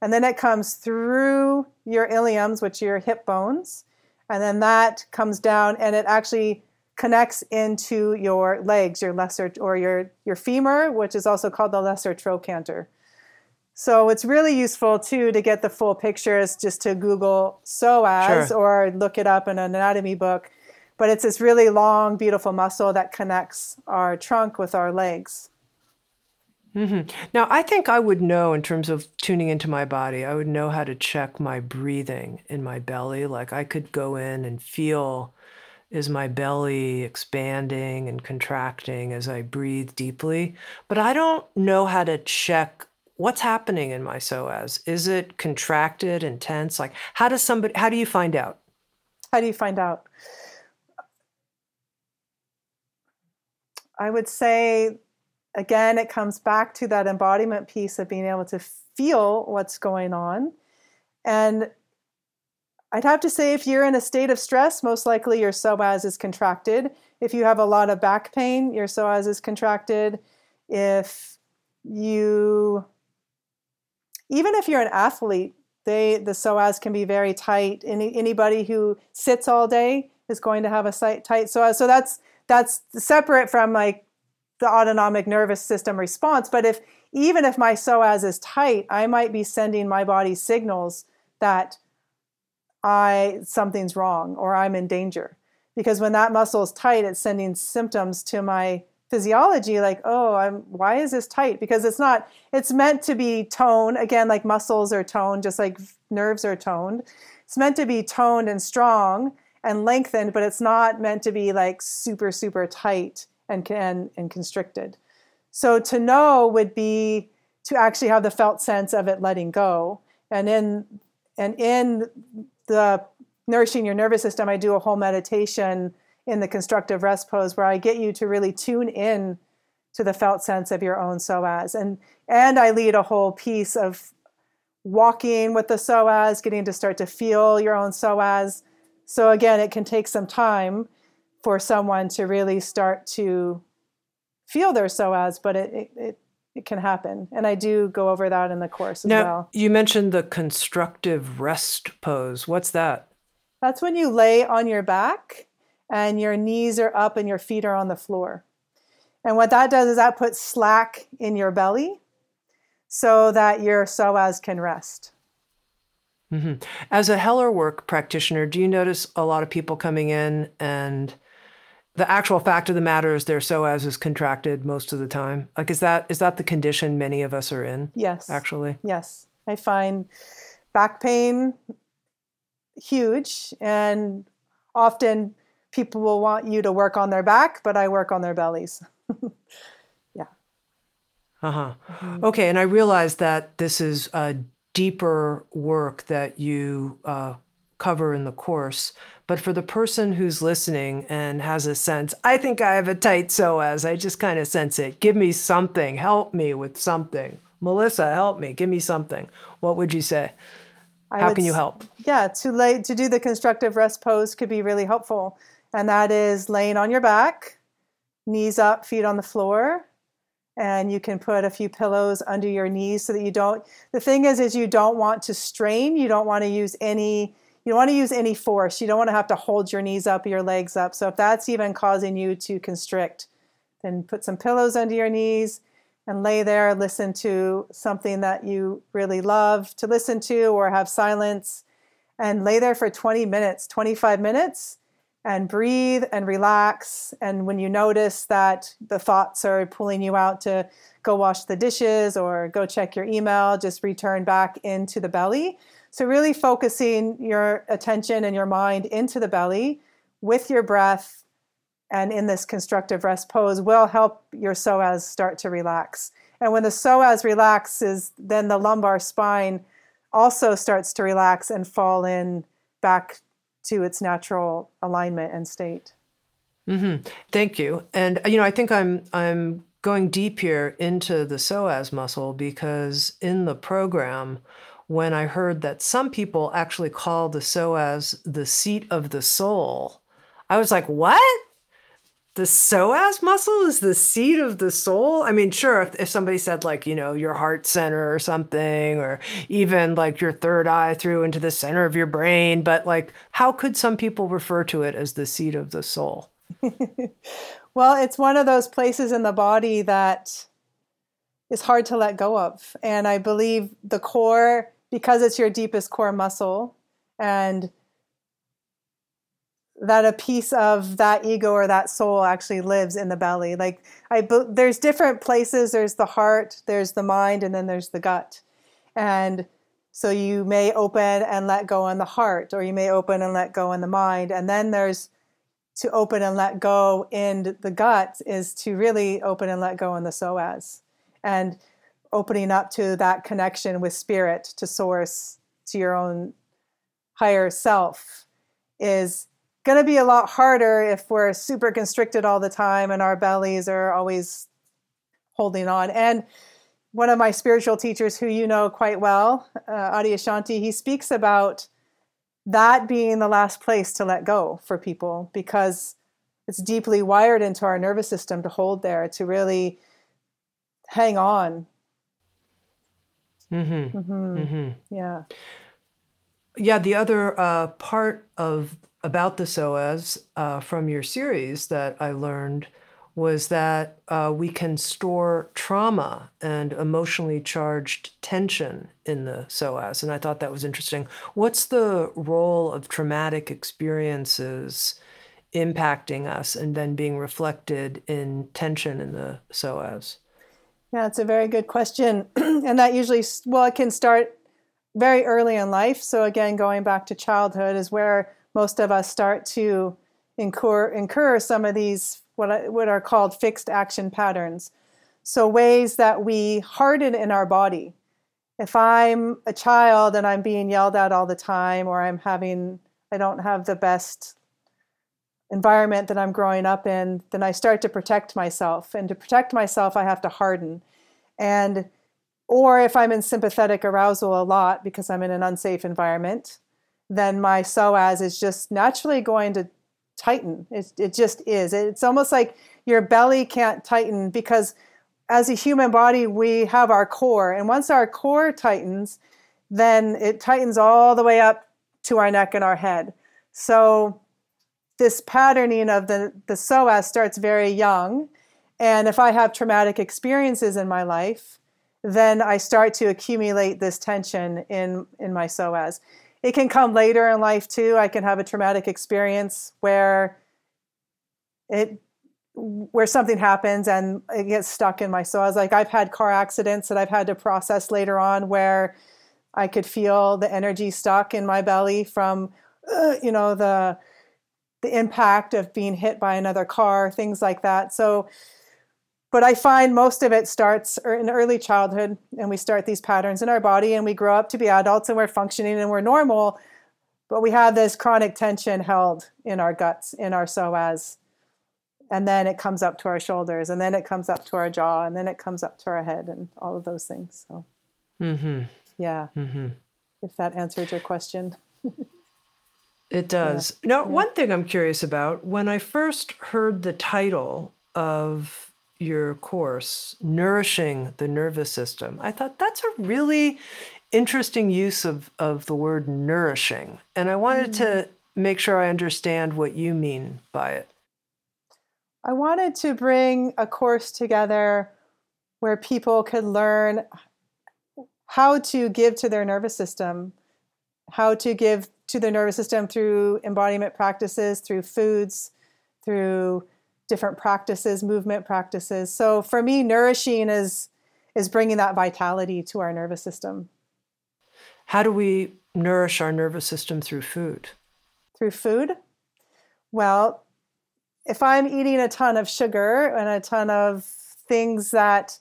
And then it comes through your iliums, which are your hip bones. And then that comes down and it actually connects into your legs, your lesser or your, your femur, which is also called the lesser trochanter. So it's really useful too to get the full pictures just to Google psoas sure. or look it up in an anatomy book. But it's this really long, beautiful muscle that connects our trunk with our legs. Mm-hmm. Now, I think I would know in terms of tuning into my body, I would know how to check my breathing in my belly. Like I could go in and feel is my belly expanding and contracting as I breathe deeply? But I don't know how to check what's happening in my psoas. Is it contracted and tense? Like how does somebody how do you find out? How do you find out? I would say again it comes back to that embodiment piece of being able to feel what's going on and I'd have to say if you're in a state of stress, most likely your psoas is contracted. If you have a lot of back pain, your psoas is contracted. If you, even if you're an athlete, they the psoas can be very tight. Any anybody who sits all day is going to have a tight psoas. So that's that's separate from like the autonomic nervous system response. But if even if my psoas is tight, I might be sending my body signals that I something's wrong or I'm in danger. Because when that muscle is tight, it's sending symptoms to my physiology like, oh, I'm why is this tight? Because it's not, it's meant to be toned. Again, like muscles are toned, just like nerves are toned. It's meant to be toned and strong and lengthened, but it's not meant to be like super, super tight and and, and constricted. So to know would be to actually have the felt sense of it letting go. And in and in the nourishing your nervous system, I do a whole meditation in the constructive rest pose where I get you to really tune in to the felt sense of your own psoas. And and I lead a whole piece of walking with the psoas, getting to start to feel your own psoas. So again, it can take some time for someone to really start to feel their psoas, but it, it, it it can happen. And I do go over that in the course as now, well. You mentioned the constructive rest pose. What's that? That's when you lay on your back and your knees are up and your feet are on the floor. And what that does is that puts slack in your belly so that your psoas can rest. Mm-hmm. As a Hellerwork practitioner, do you notice a lot of people coming in and the actual fact of the matter is their psoas is contracted most of the time. Like is that is that the condition many of us are in yes. actually? Yes. I find back pain huge and often people will want you to work on their back but i work on their bellies. Yeah. Uh-huh. Mm-hmm. okay and i realize that this is a deeper work that you uh, cover in the course but for the person who's listening and has a sense, I think I have a tight psoas, I just kind of sense it. Give me something. Help me with something. Melissa, help me. Give me something. What would you say? I How can you help? Yeah, to lay to do the constructive rest pose could be really helpful. And that is laying on your back, knees up, feet on the floor, and you can put a few pillows under your knees so that you don't the thing is is you don't want to strain you don't want to use any you don't want to use any force. You don't want to have to hold your knees up, your legs up. So if that's even causing you to constrict, then put some pillows under your knees and lay there, listen to something that you really love to listen to or have silence and lay there for 20 minutes, 25 minutes and breathe and relax. And when you notice that the thoughts are pulling you out to go wash the dishes or go check your email, just return back into the belly. So, really focusing your attention and your mind into the belly with your breath and in this constructive rest pose will help your psoas start to relax. And when the psoas relaxes, then the lumbar spine also starts to relax and fall in back to its natural alignment and state. Mm-hmm. Thank you. And you know, I think I'm I'm going deep here into the psoas muscle because in the program, when I heard that some people actually call the psoas the seat of the soul, I was like, "What? the psoas muscle is the seat of the soul. I mean, sure, if, if, somebody said like, you know, your heart center or something, or even like your third eye through into the center of your brain, but like, how could some people refer to it as the seat of the soul? well, it's one of those places in the body that is hard to let go of. And I believe the core, because it's your deepest core muscle, and that a piece of that ego or that soul actually lives in the belly. Like i there's different places. There's the heart there's the mind and then there's the gut. And so you may open and let go in the heart or you may open and let go in the mind. And then there's to open and let go in the gut is to really open and let go in the psoas. And opening up to that connection with spirit to source to your own higher self is going to be a lot harder if we're super constricted all the time and our bellies are always holding on. And one of my spiritual teachers, who you know quite well, uh, Adyashanti, he speaks about that being the last place to let go for people because it's deeply wired into our nervous system to hold there, to really hang on. Mm-hmm. Mm-hmm. Mm-hmm. Yeah. Yeah, the other uh, part of about the psoas uh, from your series that I learned was that uh, we can store trauma and emotionally charged tension in the psoas. And I thought that was interesting. What's the role of traumatic experiences impacting us and then being reflected in tension in the psoas? Yeah, it's a very good question. and that usually, well, it can start very early in life. So, again, going back to childhood is where most of us start to incur, incur some of these what, what are called fixed action patterns. So, ways that we harden in our body. If I'm a child and I'm being yelled at all the time, or I'm having, I don't have the best environment that I'm growing up in, then I start to protect myself. And to protect myself, I have to harden. And or if I'm in sympathetic arousal a lot because I'm in an unsafe environment, then my psoas is just naturally going to tighten. It, it just is. It's almost like your belly can't tighten because as a human body, we have our core. And once our core tightens, then it tightens all the way up to our neck and our head. So this patterning of the, the psoas starts very young. And if I have traumatic experiences in my life, then I start to accumulate this tension in, in my psoas. It can come later in life too. I can have a traumatic experience where it where something happens and it gets stuck in my psoas. Like I've had car accidents that I've had to process later on where I could feel the energy stuck in my belly from uh, you know the the impact of being hit by another car, things like that. So but I find most of it starts in early childhood, and we start these patterns in our body, and we grow up to be adults, and we're functioning and we're normal. But we have this chronic tension held in our guts, in our psoas. And then it comes up to our shoulders, and then it comes up to our jaw, and then it comes up to our head, and all of those things. So, mm-hmm. yeah. Mm-hmm. If that answered your question. it does. Yeah. Now, yeah. one thing I'm curious about when I first heard the title of your course, Nourishing the Nervous System, I thought that's a really interesting use of, of the word nourishing. And I wanted mm-hmm. to make sure I understand what you mean by it. I wanted to bring a course together where people could learn how to give to their nervous system, how to give to the nervous system through embodiment practices, through foods, through different practices, movement practices. So for me, nourishing is is bringing that vitality to our nervous system. How do we nourish our nervous system through food? Through food? Well, if I'm eating a ton of sugar and a ton of things that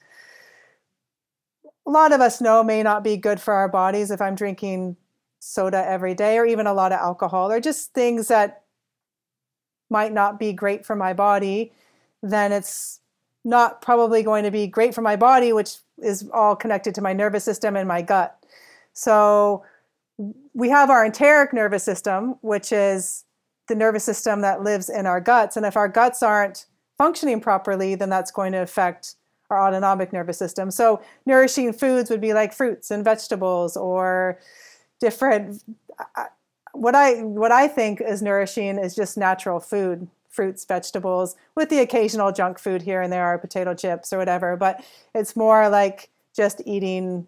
a lot of us know may not be good for our bodies, if I'm drinking soda every day or even a lot of alcohol or just things that might not be great for my body, then it's not probably going to be great for my body, which is all connected to my nervous system and my gut. So we have our enteric nervous system, which is the nervous system that lives in our guts. And if our guts aren't functioning properly, then that's going to affect our autonomic nervous system. So nourishing foods would be like fruits and vegetables or different what I what I think is nourishing is just natural food fruits, vegetables, with the occasional junk food here and there, or potato chips or whatever. But it's more like just eating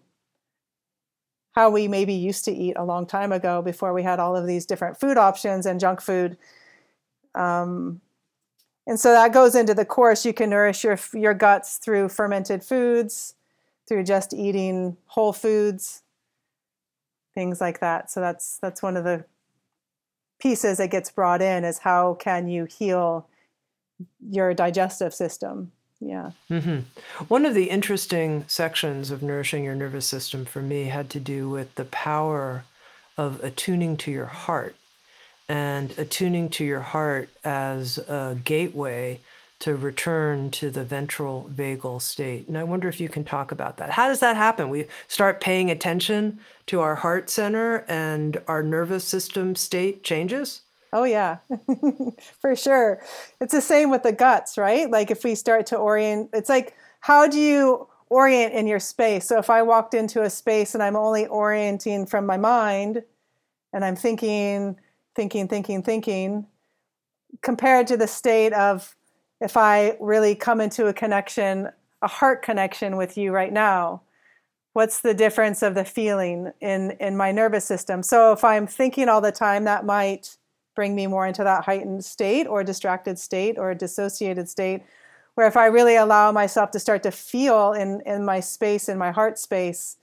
how we maybe used to eat a long time ago before we had all of these different food options and junk food. Um, and so that goes into the course. You can nourish your your guts through fermented foods, through just eating whole foods, things like that. So that's that's one of the pieces that gets brought in is how can you heal your digestive system yeah mm-hmm. one of the interesting sections of nourishing your nervous system for me had to do with the power of attuning to your heart and attuning to your heart as a gateway to return to the ventral vagal state. And I wonder if you can talk about that. How does that happen? We start paying attention to our heart center and our nervous system state changes? Oh, yeah, for sure. It's the same with the guts, right? Like if we start to orient, it's like, how do you orient in your space? So if I walked into a space and I'm only orienting from my mind and I'm thinking, thinking, thinking, thinking, compared to the state of if I really come into a connection, a heart connection with you right now, what's the difference of the feeling in in my nervous system? So if I'm thinking all the time, that might bring me more into that heightened state or distracted state or dissociated state. Where if I really allow myself to start to feel in, in my space, in my heart space,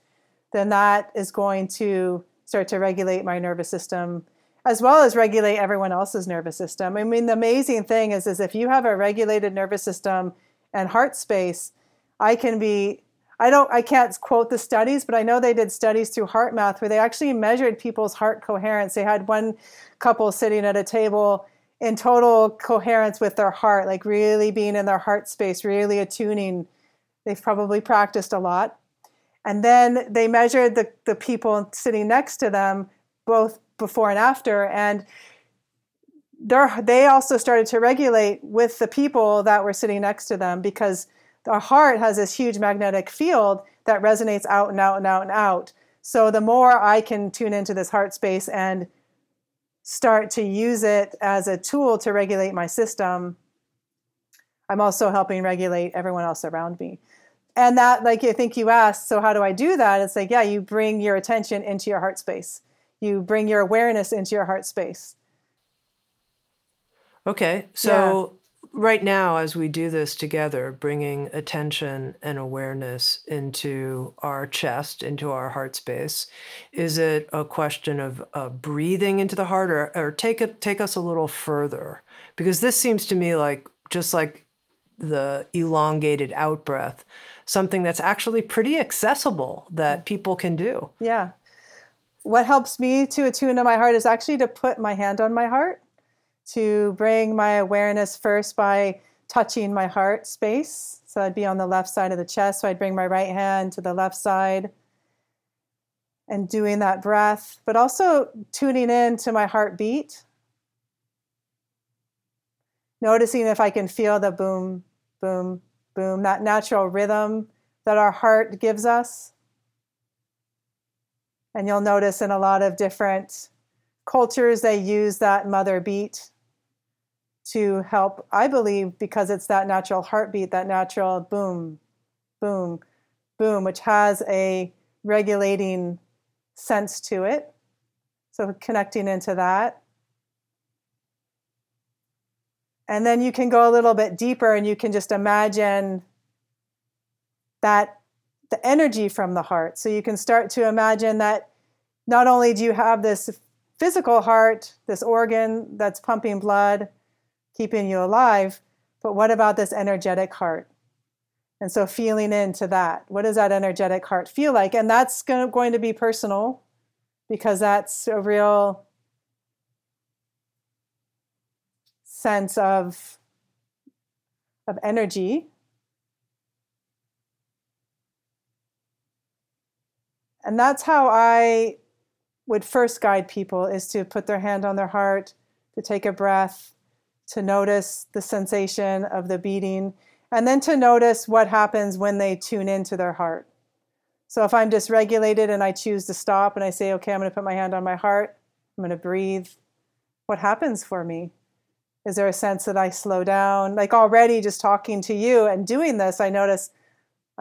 then that is going to start to regulate my nervous system as well as regulate everyone else's nervous system. I mean, the amazing thing is, is if you have a regulated nervous system and heart space, I can be. I don't. I can't quote the studies, but I know they did studies through HeartMath where they actually measured people's heart coherence. They had one couple sitting at a table in total coherence with their heart, like really being in their heart space, really attuning. They've probably practiced a lot. And then they measured the, the people sitting next to them, both before and after and they also started to regulate with the people that were sitting next to them because our heart has this huge magnetic field that resonates out and out and out and out. So the more I can tune into this heart space and start to use it as a tool to regulate my system, I'm also helping regulate everyone else around me. And that, like I think you asked, so how do I do that? It's like, yeah, you bring your attention into your heart space you bring your awareness into your heart space. Okay. So, yeah. right now, as we do this together, bringing attention and awareness into our chest, into our heart space, is it a question of uh, breathing into the heart or, or take, it, take us a little further? Because this seems to me like just like the elongated out breath, something that's actually pretty accessible that people can do. Yeah what helps me to attune to my heart is actually to put my hand on my heart, to bring my awareness first by touching my heart space. So I'd be on the left side of the chest. So I'd bring my right hand to the left side and doing that breath, but also tuning in to my heartbeat. Noticing if I can feel the boom, boom, boom, that natural rhythm that our heart gives us. And you'll notice in a lot of different cultures, they use that mother beat to help, I believe, because it's that natural heartbeat, that natural boom, boom, boom, which has a regulating sense to it. So connecting into that. And then you can go a little bit deeper and you can just imagine that the energy from the heart. So you can start to imagine that not only do you have this physical heart, this organ that's pumping blood, keeping you alive, but what about this energetic heart? And so feeling into that. What does that energetic heart feel like? And that's going to be personal because that's a real sense of, of energy. And that's how I would first guide people is to put their hand on their heart, to take a breath, to notice the sensation of the beating, and then to notice what happens when they tune into their heart. So if I'm dysregulated and I choose to stop and I say, okay, I'm going to put my hand on my heart, I'm going to breathe, what happens for me? Is there a sense that I slow down? Like already just talking to you and doing this, I notice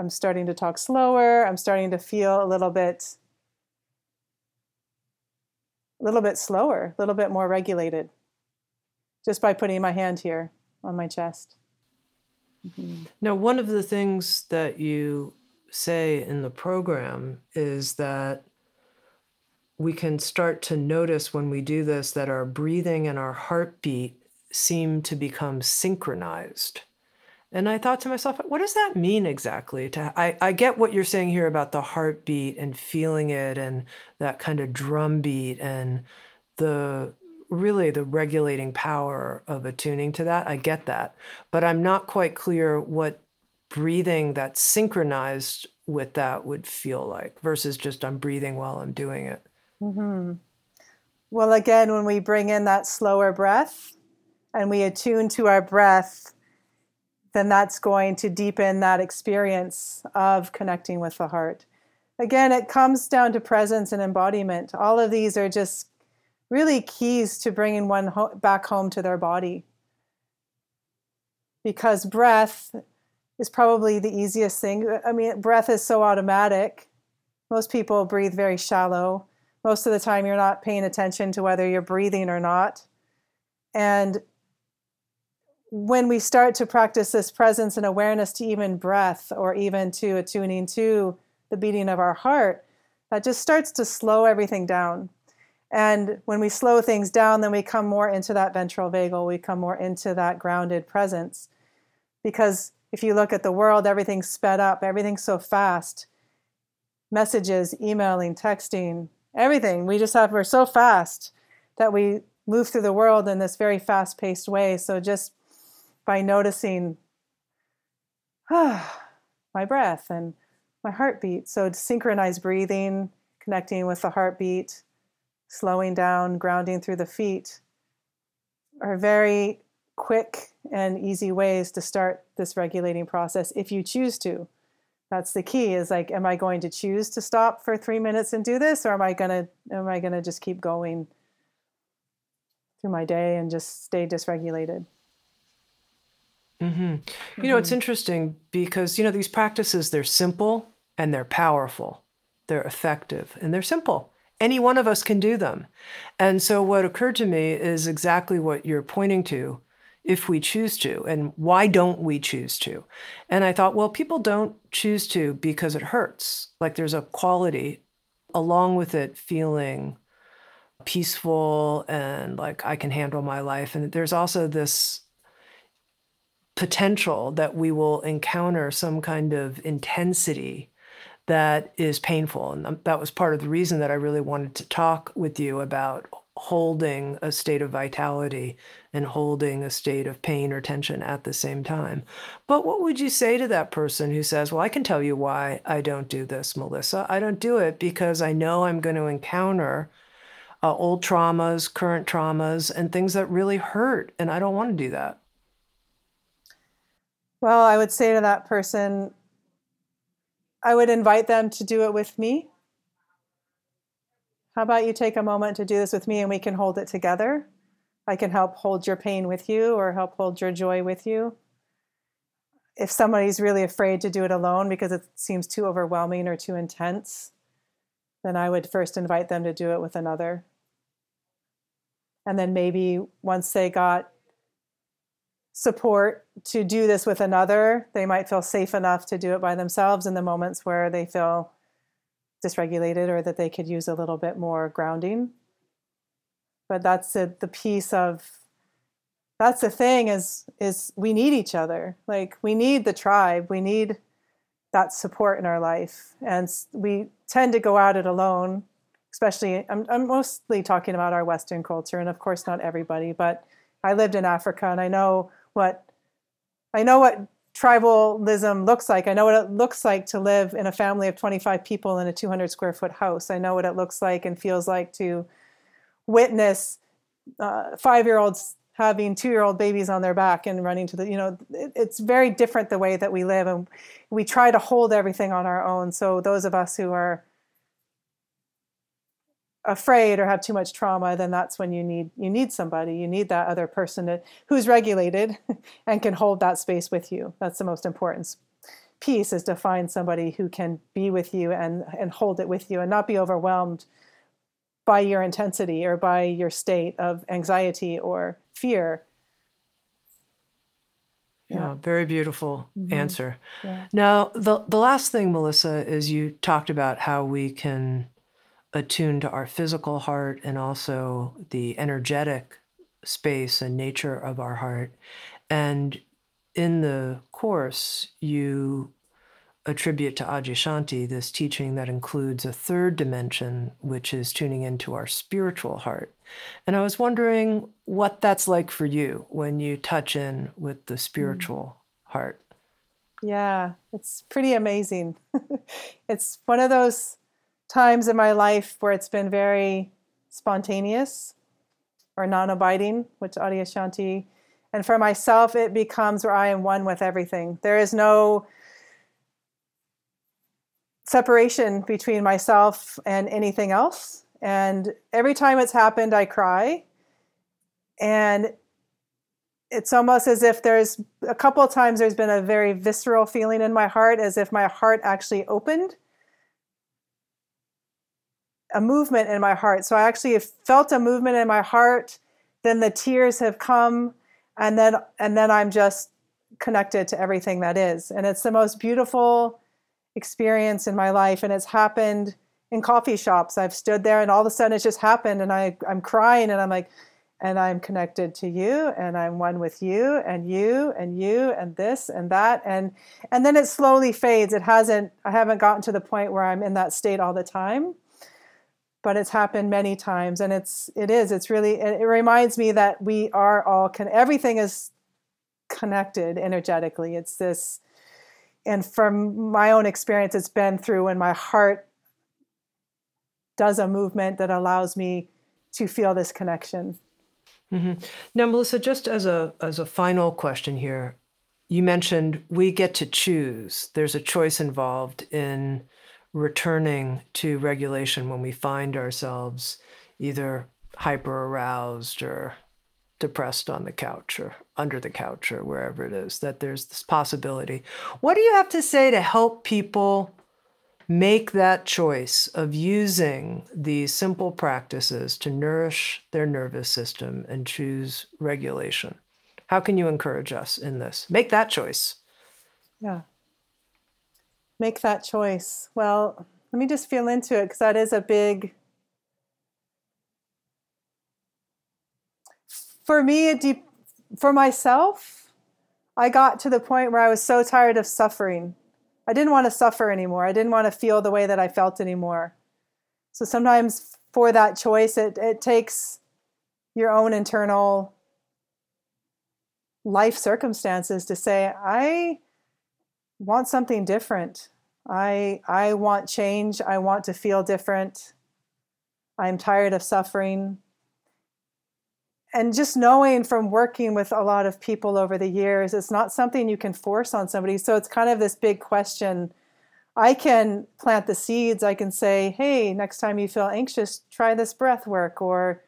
I'm starting to talk slower. I'm starting to feel a little bit a little bit slower, a little bit more regulated just by putting my hand here on my chest. Mm-hmm. Now, one of the things that you say in the program is that we can start to notice when we do this that our breathing and our heartbeat seem to become synchronized. And I thought to myself, what does that mean exactly? To, I, I get what you're saying here about the heartbeat and feeling it and that kind of drum beat and the really the regulating power of attuning to that. I get that. But I'm not quite clear what breathing that's synchronized with that would feel like versus just I'm breathing while I'm doing it. Mm-hmm. Well, again, when we bring in that slower breath and we attune to our breath, then that's going to deepen that experience of connecting with the heart. Again, it comes down to presence and embodiment. All of these are just really keys to bringing one ho- back home to their body. Because breath is probably the easiest thing. I mean, breath is so automatic. Most people breathe very shallow. Most of the time, you're not paying attention to whether you're breathing or not. And when we start to practice this presence and awareness to even breath or even to attuning to the beating of our heart, that just starts to slow everything down. And when we slow things down, then we come more into that ventral vagal, we come more into that grounded presence. Because if you look at the world, everything's sped up, everything's so fast. Messages, emailing, texting, everything. We just have, we're so fast that we move through the world in this very fast paced way. So just by noticing ah, my breath and my heartbeat. So synchronized breathing, connecting with the heartbeat, slowing down, grounding through the feet are very quick and easy ways to start this regulating process if you choose to. That's the key is like am I going to choose to stop for 3 minutes and do this or am I going to am I going to just keep going through my day and just stay dysregulated? Mm-hmm. You mm-hmm. know, it's mm-hmm. interesting because, you know, these practices, they're simple and they're powerful. They're effective and they're simple. Any one of us can do them. And so, what occurred to me is exactly what you're pointing to if we choose to. And why don't we choose to? And I thought, well, people don't choose to because it hurts. Like there's a quality along with it feeling peaceful and like I can handle my life. And there's also this potential that we will encounter some kind of intensity that is painful. And that was part of the reason that I really wanted to talk with you about holding a state of vitality and holding a state of pain or tension at the same time. But what would you say to that person who says, Well, I can tell you why I don't do this, Melissa? I don't do it because I know I'm going to encounter uh, old traumas, current traumas, and things that really hurt. And I don't want to do that. Well, I would say to that person, I would invite them to do it with me. How about you take a moment to do this with me and we can hold it together? I can help hold your pain with you or help hold your joy with you. If somebody's really afraid to do it alone because it seems too overwhelming or too intense, then I would first invite them to do it with another. And then maybe once they got support to do this with another, they might feel safe enough to do it by themselves in the moments where they feel dysregulated or that they could use a little bit more grounding. But that's the, the piece of that's the thing is is we need each other. Like we need the tribe. We need that support in our life. And we tend to go at it alone, especially I'm, I'm mostly talking about our Western culture, and of course not everybody, but I lived in Africa and I know what I know what tribalism looks like. I know what it looks like to live in a family of 25 people in a 200 square foot house. I know what it looks like and feels like to witness uh, five year olds having two year old babies on their back and running to the, you know, it, it's very different the way that we live. And we try to hold everything on our own. So those of us who are afraid or have too much trauma then that's when you need you need somebody you need that other person to, who's regulated and can hold that space with you that's the most important piece is to find somebody who can be with you and and hold it with you and not be overwhelmed by your intensity or by your state of anxiety or fear yeah, very beautiful mm-hmm. answer. Yeah. Now, the the last thing, Melissa, is you talked about how we can attuned to our physical heart and also the energetic space and nature of our heart. And in the course, you attribute to Adyashanti this teaching that includes a third dimension, which is tuning into our spiritual heart. And I was wondering what that's like for you when you touch in with the spiritual mm. heart. Yeah, it's pretty amazing. it's one of those times in my life where it's been very spontaneous or non-abiding, which Adyashanti, and for myself, it becomes where I am one with everything. There is no separation between myself and anything else. And every time it's happened, I cry. And it's almost as if there's a couple of times there's been a very visceral feeling in my heart, as if my heart actually opened a movement in my heart. So I actually felt a movement in my heart. Then the tears have come, and then and then I'm just connected to everything that is. And it's the most beautiful experience in my life. And it's happened in coffee shops. I've stood there, and all of a sudden it's just happened, and I I'm crying, and I'm like. And I'm connected to you, and I'm one with you, and you, and you, and this, and that, and and then it slowly fades. It hasn't. I haven't gotten to the point where I'm in that state all the time, but it's happened many times and it's it is it's really it, reminds me that we are all can everything is connected energetically. It's this and from my own experience it's been through when my heart does a movement that allows me to feel this connection. Mm-hmm. now melissa just as a as a final question here you mentioned we get to choose. There's a choice involved in returning to regulation when we find ourselves either hyper aroused or depressed on the couch or under the couch or wherever it is, that there's this possibility. What do you have to say to help people make that choice of using these simple practices to nourish their nervous system and choose regulation? How can you encourage us in this? Make that choice. Yeah make that choice? Well, let me just feel into it because that is a big. For me, deep, for myself, I got to the point where I was so tired of suffering. I didn't want to suffer anymore. I didn't want to feel the way that I felt anymore. So sometimes for that choice, it, it takes your own internal life circumstances to say, I want something different. I I want change. I want to feel different. I'm tired of suffering. And just knowing from working with a lot of people over the years, it's not something you can force on somebody. So it's kind of this big question. I can plant the seeds. I can say, hey, next time you feel anxious, try this breath work or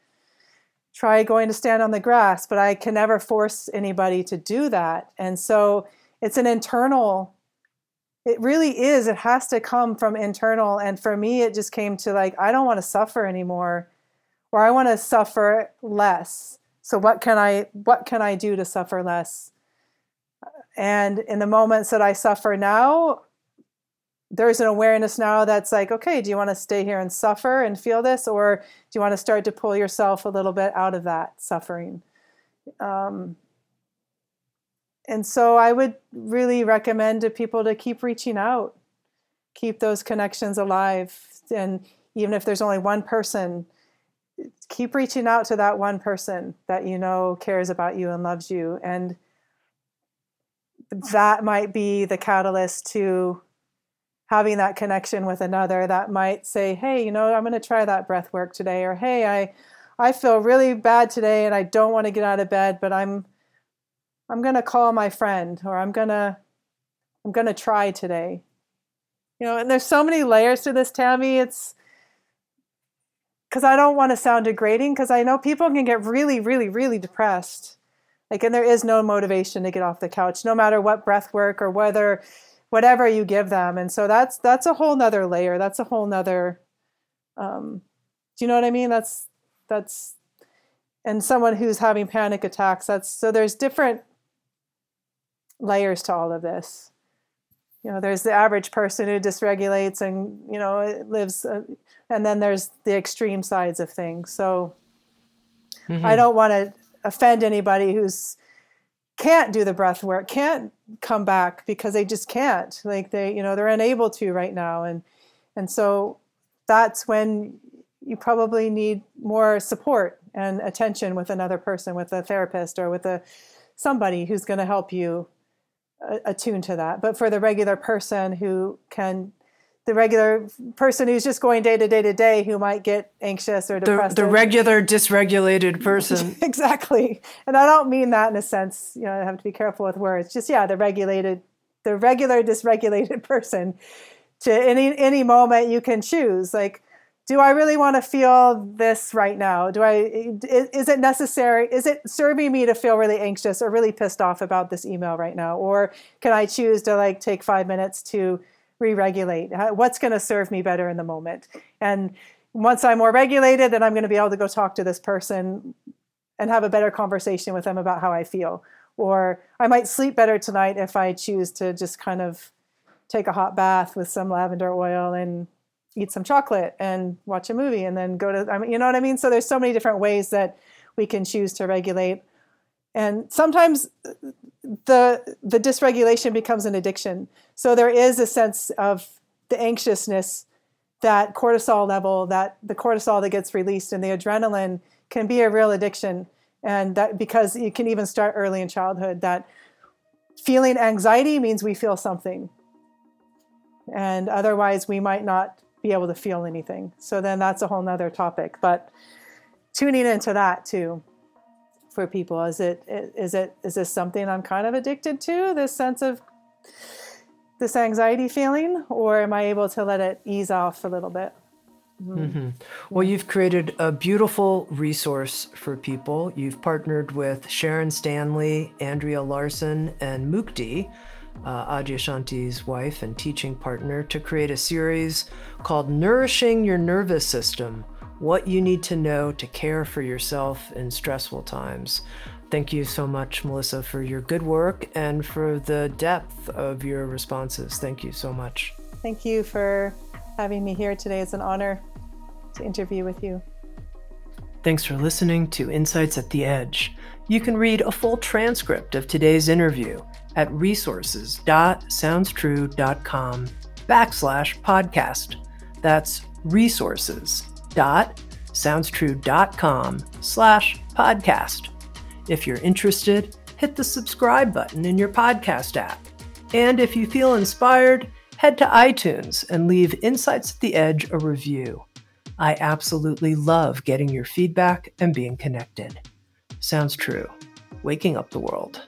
try going to stand on the grass. But I can never force anybody to do that. And so it's an internal it really is it has to come from internal and for me it just came to like i don't want to suffer anymore or I want to suffer less. So what can I what can I do to suffer less? And in the moments that I suffer now, there's an awareness now that's like, okay, do you want to stay here and suffer and feel this, or do you want to start to pull yourself a little bit out of that suffering? Um, and so I would really recommend to people to keep reaching out, keep those connections alive, and even if there's only one person, keep reaching out to that one person that you know cares about you and loves you, and that might be the catalyst to having that connection with another that might say, "Hey, you know, I'm going to try that breath work today," or "Hey, I I feel really bad today and I don't want to get out of bed, but I'm I'm going to call my friend or I'm going to I'm going to try today." You know, and there's so many layers to this, Tami. It's because I don't want to sound degrading because I know people can get really, really, really depressed. Like, and there is no motivation to get off the couch, no matter what breath work or whether whatever you give them and so that's that's a whole nother layer that's a whole nother um, do you know what i mean that's that's and someone who's having panic attacks that's so there's different layers to all of this you know there's the average person who dysregulates and you know lives uh, and then there's the extreme sides of things so mm-hmm. i don't want to offend anybody who's can't do the breath work, can't come back because they just can't. Like they, you know, they're unable to right now. And and so that's when you probably need more support and attention with another person, with a therapist or with a somebody who's going to help you attune to that. But for the regular person who can the regular person who's just going day to day to day who might get anxious or depressed. The, the regular dysregulated person. exactly. And I don't mean that in a sense, you know, I have to be careful with words. Just yeah, the regulated the regular dysregulated person to any any moment you can choose like do I really want to feel this right now? Do I is it necessary? Is it serving me to feel really anxious or really pissed off about this email right now? Or can I choose to like take 5 minutes to re-regulate what's going to serve me better in the moment and once i'm more regulated then i'm going to be able to go talk to this person and have a better conversation with them about how i feel or i might sleep better tonight if i choose to just kind of take a hot bath with some lavender oil and eat some chocolate and watch a movie and then go to I mean, you know what i mean so there's so many different ways that we can choose to regulate and sometimes the the dysregulation becomes an addiction. So there is a sense of the anxiousness, that cortisol level, that the cortisol that gets released and the adrenaline can be a real addiction. And that because it can even start early in childhood, that feeling anxiety means we feel something. And otherwise we might not be able to feel anything. So then that's a whole nother topic. But tuning into that too for people? Is it is it is this something I'm kind of addicted to? This sense of this anxiety feeling, or am I able to let it ease off a little bit? Mm-hmm. mm-hmm. Well, you've created a beautiful resource for people. You've partnered with Sharon Stanley, Andrea Larson, and Mukti, uh, Adyashanti's wife and teaching partner, to create a series called Nourishing Your Nervous System what you need to know to care for yourself in stressful times. Thank you so much, Melissa, for your good work and for the depth of your responses. Thank you so much. Thank you for having me here today. It's an honor to interview with you. Thanks for listening to Insights at the Edge. You can read a full transcript of today's interview at resources.soundstrue.com backslash podcast. That's resources.soundstrue.com slash podcast. If you're interested, hit the subscribe button in your podcast app. And if you feel inspired, head to iTunes and leave Insights at the Edge a review. I absolutely love getting your feedback and being connected. Sounds true. Waking up the world.